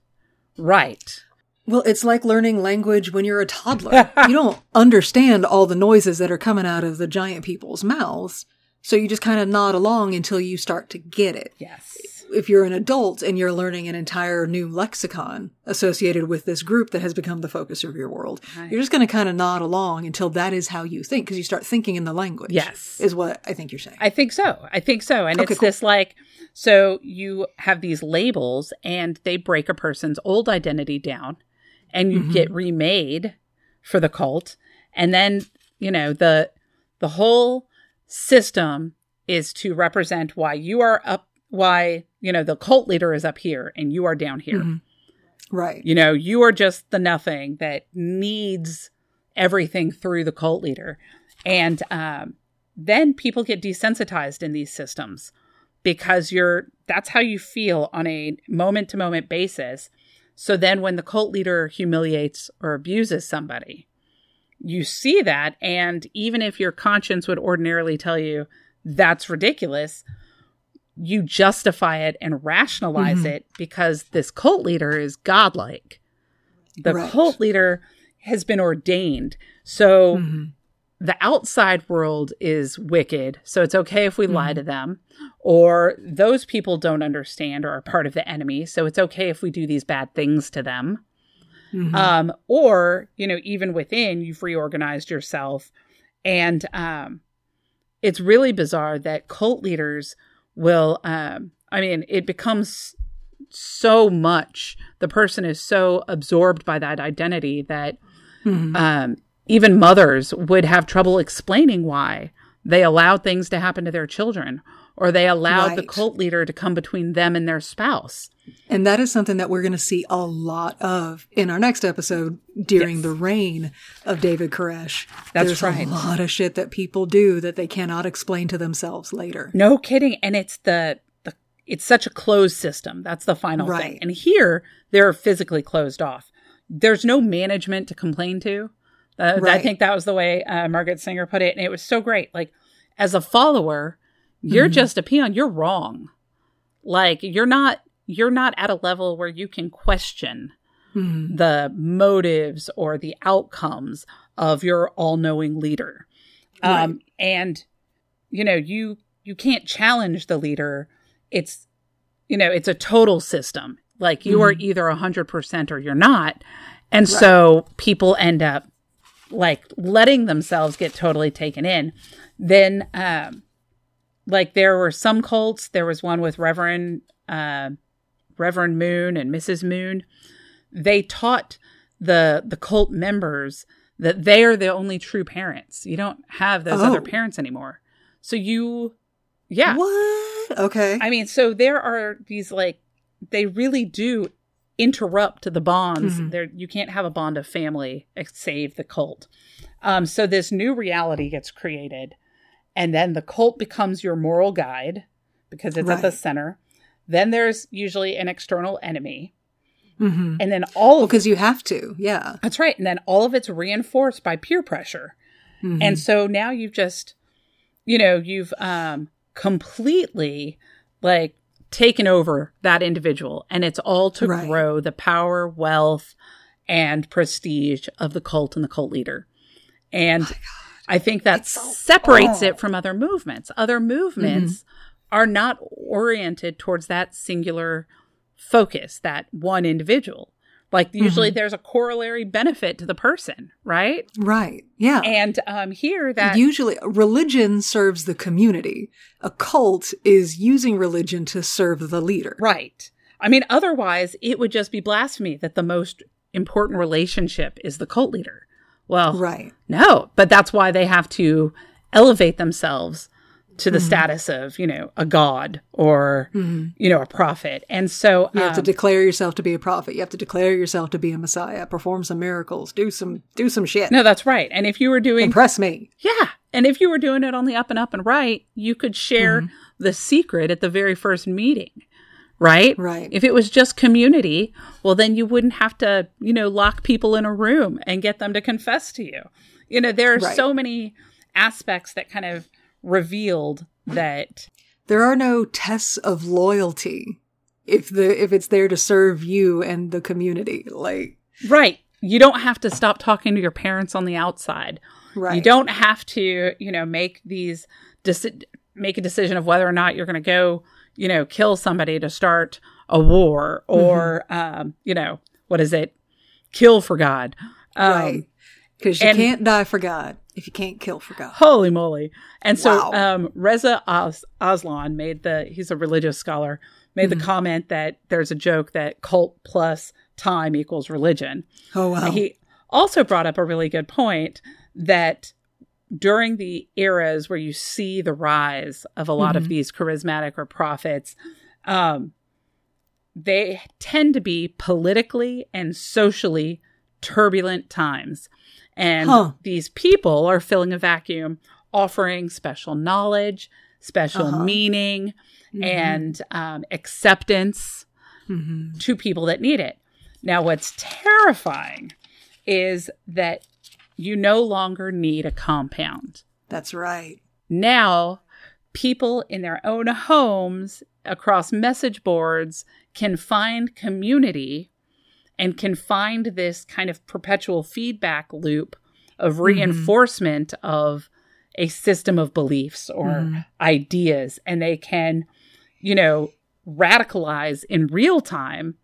S2: right.
S1: Well, it's like learning language when you're a toddler. you don't understand all the noises that are coming out of the giant people's mouths. So you just kind of nod along until you start to get it.
S2: Yes.
S1: If you're an adult and you're learning an entire new lexicon associated with this group that has become the focus of your world,
S2: Right.
S1: you're just going to kind of nod along until that is how you think because you start thinking in the language.
S2: Yes.
S1: Is what I think you're saying.
S2: I think so. I think so. And
S1: Okay,
S2: it's
S1: cool.
S2: this like, so you have these labels and they break a person's old identity down and you
S1: Mhm.
S2: get remade for the cult. And then, you know, the, the whole system is to represent why you are up, why, you know, the cult leader is up here and you are down here.
S1: Mhm. Right.
S2: You know, you are just the nothing that needs everything through the cult leader. And um, then people get desensitized in these systems because you're that's how you feel on a moment to moment basis. So then when the cult leader humiliates or abuses somebody, you see that. And even if your conscience would ordinarily tell you that's ridiculous, you justify it and rationalize
S1: Mhm.
S2: it because this cult leader is godlike. The
S1: Right.
S2: cult leader has been ordained. So
S1: Mhm.
S2: the outside world is wicked. So it's okay if we lie to them. Or those people don't understand or are part of the enemy. So it's okay if we do these bad things to them.
S1: Mhm.
S2: Um, or, you know, even within, you've reorganized yourself. And um, it's really bizarre that cult leaders will, um, I mean, it becomes so much. The person is so absorbed by that identity that
S1: Mhm.
S2: um, even mothers would have trouble explaining why they allowed things to happen to their children or they allowed the cult leader to come between them and their spouse.
S1: And that is something that we're going to see a lot of in our next episode during
S2: Yes.
S1: the reign of David Koresh.
S2: That's
S1: There's
S2: right.
S1: a lot of shit that people do that they cannot explain to themselves later.
S2: No kidding. And it's the, the it's such a closed system. That's the final thing. And here they're physically closed off. There's no management to complain to. Uh, I think that was the way uh, Margaret Singer put it. And it was so great. Like, as a follower, you're
S1: Mhm.
S2: just a peon. You're wrong. Like, you're not. You're not at a level where you can question
S1: Mhm.
S2: the motives or the outcomes of your all-knowing leader um and you know you you can't challenge the leader it's you know it's a total system like you are either a 100% or you're not and so people end up like letting themselves get totally taken in then um like there were some cults there was one with reverend uh reverend moon and mrs moon they taught the the cult members that they are the only true parents. You don't have those other
S1: Oh.
S2: parents anymore. So you yeah.
S1: What? Okay.
S2: I mean, so there are these like they really do interrupt the bonds.
S1: Mhm.
S2: There you can't have a bond of family save the cult. Um so this new reality gets created and then the cult becomes your moral guide because it's at the center. Then there's usually an external enemy.
S1: hmm
S2: And then all of
S1: Because you have to. Yeah.
S2: that's right. And then all of it's reinforced by peer pressure.
S1: Mhm.
S2: And so now you've just, you know, you've um, completely like taken over that individual. And it's all to
S1: Right.
S2: grow the power, wealth, and prestige of the cult and the cult leader. And I think that
S1: so-
S2: separates it from other movements. Other movements are not oriented towards that singular focus, that one individual. Like usually there's a corollary benefit to the person, right?
S1: right. Yeah.
S2: And um here that
S1: Usually, religion serves the community. A cult is using religion to serve the leader.
S2: right. I mean otherwise it would just be blasphemy that the most important relationship is the cult leader. Well,
S1: Right.
S2: no, but that's why they have to elevate themselves to
S1: Mm-hmm.
S2: the status of, you know, a god or you know, a prophet. And so
S1: You have to
S2: um,
S1: declare yourself to be a prophet. You have to declare yourself to be a messiah. Perform some miracles. Do some do some shit.
S2: no, that's right. And if you were doing
S1: Impress me.
S2: Yeah. And if you were doing it on the up and up and right, you could share
S1: Mm-hmm.
S2: the secret at the very first meeting. Right?
S1: Right.
S2: If it was just community, well, then you wouldn't have to, you know, lock people in a room and get them to confess to you. You know, there are
S1: Right.
S2: so many aspects that kind of revealed that,
S1: There are no tests of loyalty if the if it's there to serve you and the community. Like
S2: right. You don't have to stop talking to your parents on the outside.
S1: right.
S2: You don't have to, you know, make these deci- make a decision of whether or not you're going to go, you know, kill somebody to start a war or, um, you know, what is it? Kill for God. Um,
S1: right. Because you
S2: and-
S1: can't die for God if you can't kill for God.
S2: Holy moly. And so
S1: Wow.
S2: um, Reza Os- Aslan made the, he's a religious scholar, made the comment that there's a joke that cult plus time equals religion.
S1: Oh wow.
S2: He also brought up a really good point that during the eras where you see the rise of a lot of
S1: Mhm.
S2: these charismatic or prophets, um, they tend to be politically and socially turbulent times. And
S1: Huh.
S2: these people are filling a vacuum, offering special knowledge, special
S1: Uh-huh.
S2: meaning,
S1: Mhm.
S2: and um, acceptance
S1: Mhm.
S2: to people that need it. Now, what's terrifying is that you no longer need a compound.
S1: That's right.
S2: Now, people in their own homes across message boards can find community and can find this kind of perpetual feedback loop of reinforcement of a system of beliefs or
S1: Mhm.
S2: ideas. And they can, you know, radicalize in real time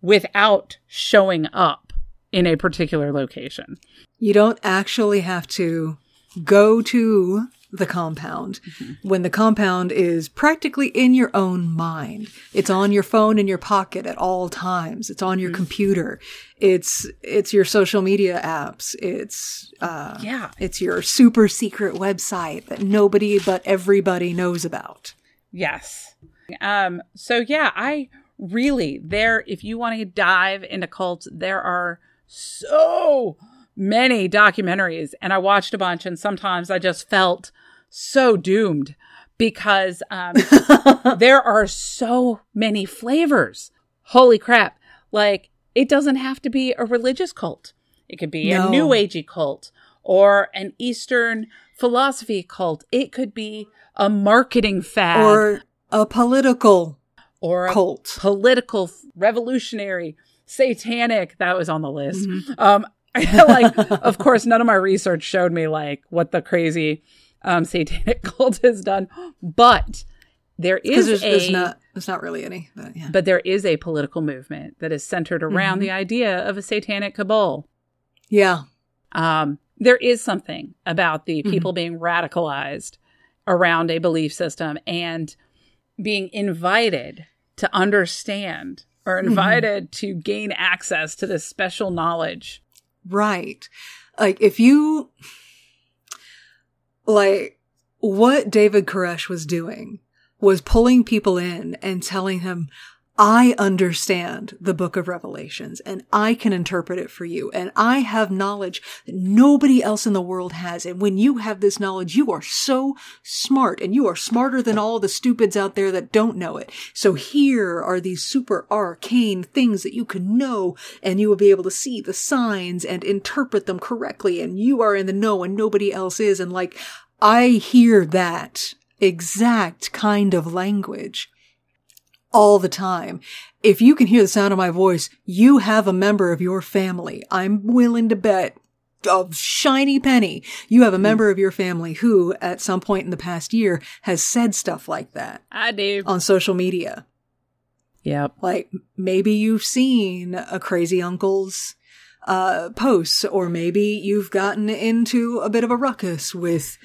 S2: without showing up in a particular location.
S1: You don't actually have to go to the compound when the compound is practically in your own mind. It's on your phone in your pocket at all times. It's on your computer. It's it's your social media apps. It's uh
S2: Yeah.
S1: it's your super secret website that nobody but everybody knows about.
S2: Yes. Um, so yeah, I really there if you want to dive into cults, there are so many documentaries and I watched a bunch and sometimes I just felt so doomed because um there are so many flavors. Holy crap. Like it doesn't have to be a religious cult. It could be
S1: No.
S2: a new agey cult or an Eastern philosophy cult. It could be a marketing fad
S1: Or a political
S2: or a
S1: cult.
S2: political, revolutionary, satanic. That was on the list. Um, like, of course, none of my research showed me like what the crazy um, satanic cult has done, but there is
S1: there's,
S2: a
S1: there's not there's not really any. But yeah.
S2: but there is a political movement that is centered around the idea of a satanic cabal.
S1: Yeah.
S2: Um, there is something about the people being radicalized around a belief system and being invited to understand or invited to gain access to this special knowledge.
S1: Right. Like if you like what David Koresh was doing was pulling people in and telling them, I understand the book of Revelations and I can interpret it for you. And I have knowledge that nobody else in the world has. And when you have this knowledge, you are so smart and you are smarter than all the stupids out there that don't know it. So here are these super arcane things that you can know and you will be able to see the signs and interpret them correctly. And you are in the know and nobody else is. And like, I hear that exact kind of language all the time. If you can hear the sound of my voice, you have a member of your family. I'm willing to bet a shiny penny. You have a member of your family who, at some point in the past year, has said stuff like that
S2: I do.
S1: on social media.
S2: Yep.
S1: Like maybe you've seen a crazy uncle's uh, posts, or maybe you've gotten into a bit of a ruckus with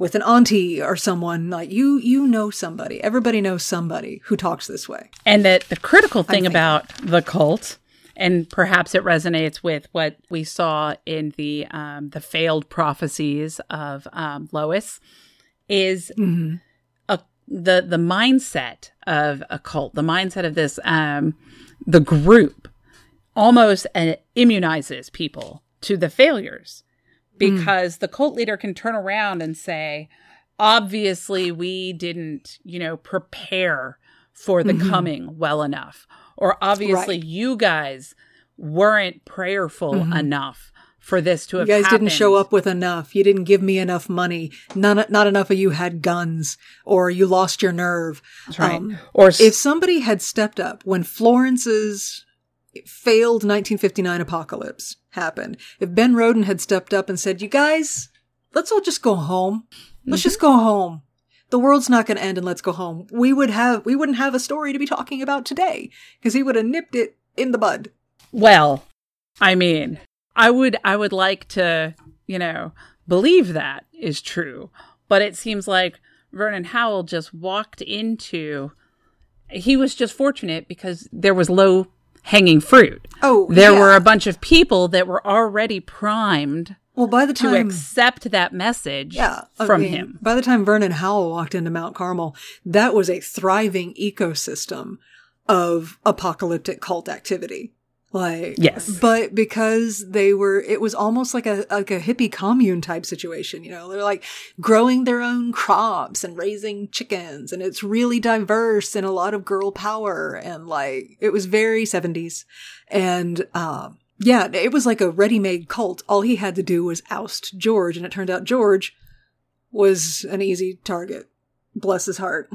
S1: with an auntie or someone like you. You know somebody. Everybody knows somebody who talks this way.
S2: And that the critical thing about the cult, and perhaps it resonates with what we saw in the um, the failed prophecies of um, Lois, is a, the the mindset of a cult, the mindset of this um, the group, almost uh, immunizes people to the failures Mm. because the cult leader can turn around and say, obviously we didn't, you know, prepare for the mm-hmm. coming well enough. Or obviously
S1: Right.
S2: you guys weren't prayerful mm-hmm. enough for this to have You
S1: guys didn't show up with enough. You didn't give me enough money. None, not enough of you had guns, or you lost your nerve.
S2: That's right.
S1: Um,
S2: or s-
S1: if somebody had stepped up when Florence's failed 1959 apocalypse happened, if Ben Roden had stepped up and said, "You guys, let's all just go home. Let's just go home. The world's not going to end, and let's go home." We would have we wouldn't have a story to be talking about today because he would have nipped it in the bud.
S2: Well, I mean, I would I would like to, you know, believe that is true, but it seems like Vernon Howell just walked into he was just fortunate because there was low hanging fruit.
S1: Oh,
S2: There
S1: yeah.
S2: were a bunch of people that were already primed
S1: well by the time to
S2: accept that message
S1: yeah, I
S2: from
S1: mean,
S2: him.
S1: By the time Vernon Howell walked into Mount Carmel, that was a thriving ecosystem of apocalyptic cult activity. Like
S2: Yes.
S1: but because they were, it was almost like a like a hippie commune type situation. You know, they're like growing their own crops and raising chickens, and it's really diverse and a lot of girl power, and like it was very seventies, and um. Yeah, it was like a ready-made cult. All he had to do was oust George, and it turned out George was an easy target. Bless his heart.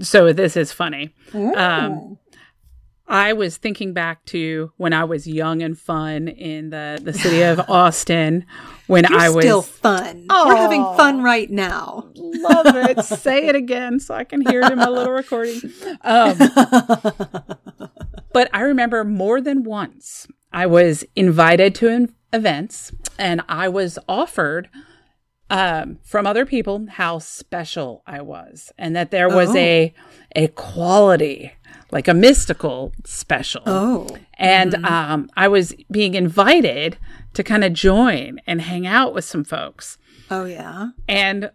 S2: So this is funny. Um, I was thinking back to when I was young and fun in the, the city of Austin when
S1: You're
S2: I was
S1: still fun. We're having fun right now.
S2: love it. Say it again so I can hear it in my little recording. Um, but I remember more than once I was invited to an events and I was offered um, from other people how special I was, and that there was
S1: Oh.
S2: a a quality, like a mystical special.
S1: Oh.
S2: And um, I was being invited to kind of join and hang out with some folks.
S1: Oh yeah.
S2: And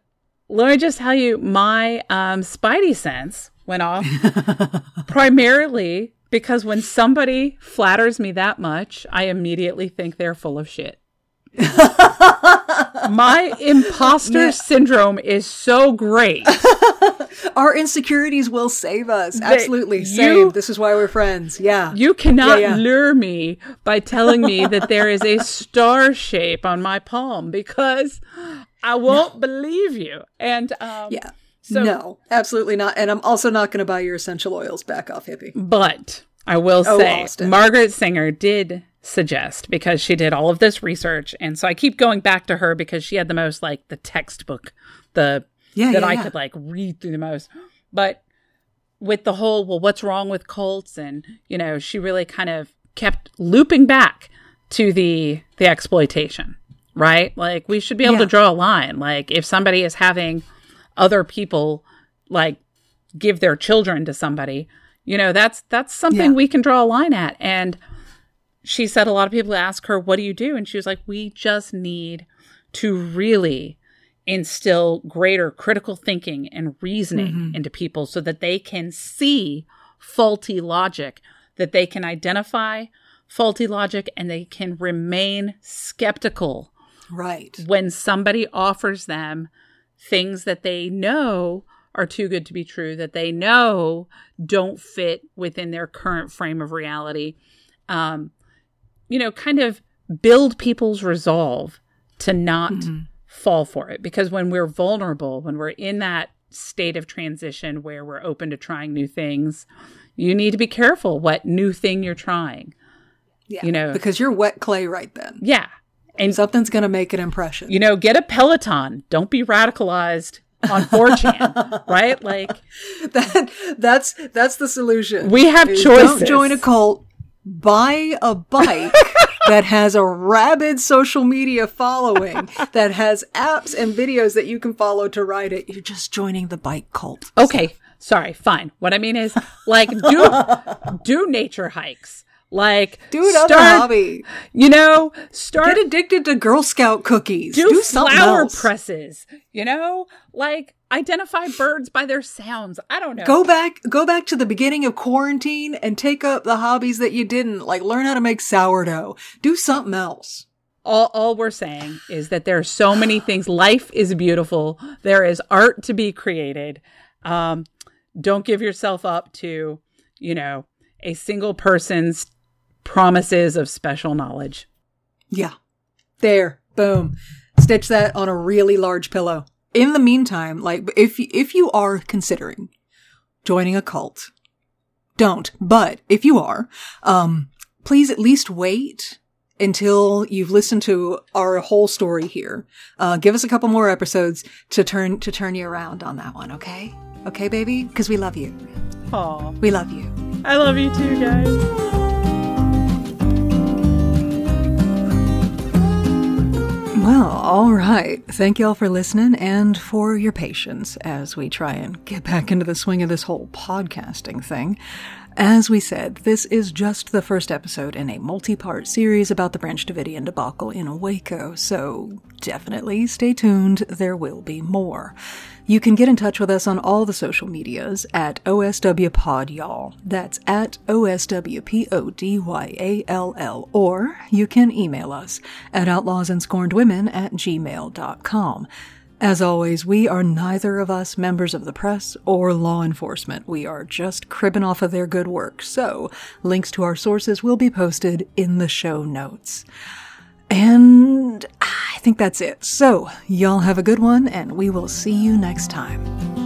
S2: let me just tell you, my um, spidey sense went off primarily because when somebody flatters me that much, I immediately think they're full of shit. my imposter syndrome is so great.
S1: Our insecurities will save us. Absolutely.
S2: you-
S1: Save. This is why we're friends. Yeah.
S2: You cannot
S1: Yeah, yeah.
S2: lure me by telling me that there is a star shape on my palm because I won't believe you. And um,
S1: yeah.
S2: So-
S1: no, absolutely not. And I'm also not going to buy your essential oils back off hippie.
S2: But I will
S1: Oh,
S2: say,
S1: Austin.
S2: Margaret Singer did suggest because she did all of this research, and so I keep going back to her because she had the most like the textbook, the
S1: Yeah,
S2: that
S1: yeah,
S2: I
S1: yeah.
S2: could like read through the most. But with the whole, well, what's wrong with cults, and you know, she really kind of kept looping back to the the exploitation, right? Like we should be able to draw a line. Like if somebody is having other people like give their children to somebody, you know, that's that's something we can draw a line at. And she said a lot of people ask her, "What do you do?" And she was like, "We just need to really instill greater critical thinking and reasoning into people so that they can see faulty logic, that they can identify faulty logic and they can remain skeptical
S1: Right.
S2: when somebody offers them things that they know are too good to be true, that they know don't fit within their current frame of reality. Um, you know, kind of build people's resolve to not mm-hmm. fall for it. Because when we're vulnerable, when we're in that state of transition where we're open to trying new things, you need to be careful what new thing you're trying.
S1: Yeah.
S2: You know-
S1: because you're wet clay right then.
S2: Yeah. And
S1: Something's going to make an impression.
S2: you know, get a Peloton. Don't be radicalized on 4chan, right? Like,
S1: that that's that's the solution.
S2: We have choices.
S1: Don't join a cult. Buy a bike that has a rabid social media following, that has apps and videos that you can follow to ride it. You're just joining the bike cult.
S2: okay, sorry, fine. What I mean is, like, do do nature hikes. Like,
S1: Do another
S2: start,
S1: hobby.
S2: You know, start
S1: Get addicted to Girl Scout cookies.
S2: do,
S1: Do,
S2: flower
S1: else.
S2: presses. You know, like identify birds by their sounds. I don't know.
S1: Go back, go back to the beginning of quarantine and take up the hobbies that you didn't. Like learn how to make sourdough. Do something else.
S2: all, all we're saying is that there are so many things. Life is beautiful. There is art to be created. Um, don't give yourself up to, you know, a single person's promises of special knowledge.
S1: Yeah. There. Boom. Stitch that on a really large pillow. In the meantime, like if if you are considering joining a cult, don't. But if you are, um, please at least wait until you've listened to our whole story here. Uh, give us a couple more episodes to turn to turn you around on that one. Okay. Okay, baby, because we love you.
S2: Aw,
S1: We love you.
S2: I love you too, guys.
S1: Well, all right. Thank y'all for listening and for your patience as we try and get back into the swing of this whole podcasting thing. As we said, this is just the first episode in a multi part series about the Branch Davidian debacle in Waco, so definitely stay tuned. There will be more. You can get in touch with us on all the social medias at OSW Pod Y'all. That's at OSWPODYALL. Or you can email us at outlawsandscornedwomen at gmail.com. As always, we are neither of us members of the press or law enforcement. We are just cribbing off of their good work. So, links to our sources will be posted in the show notes. And I think that's it. So, y'all have a good one, and we will see you next time.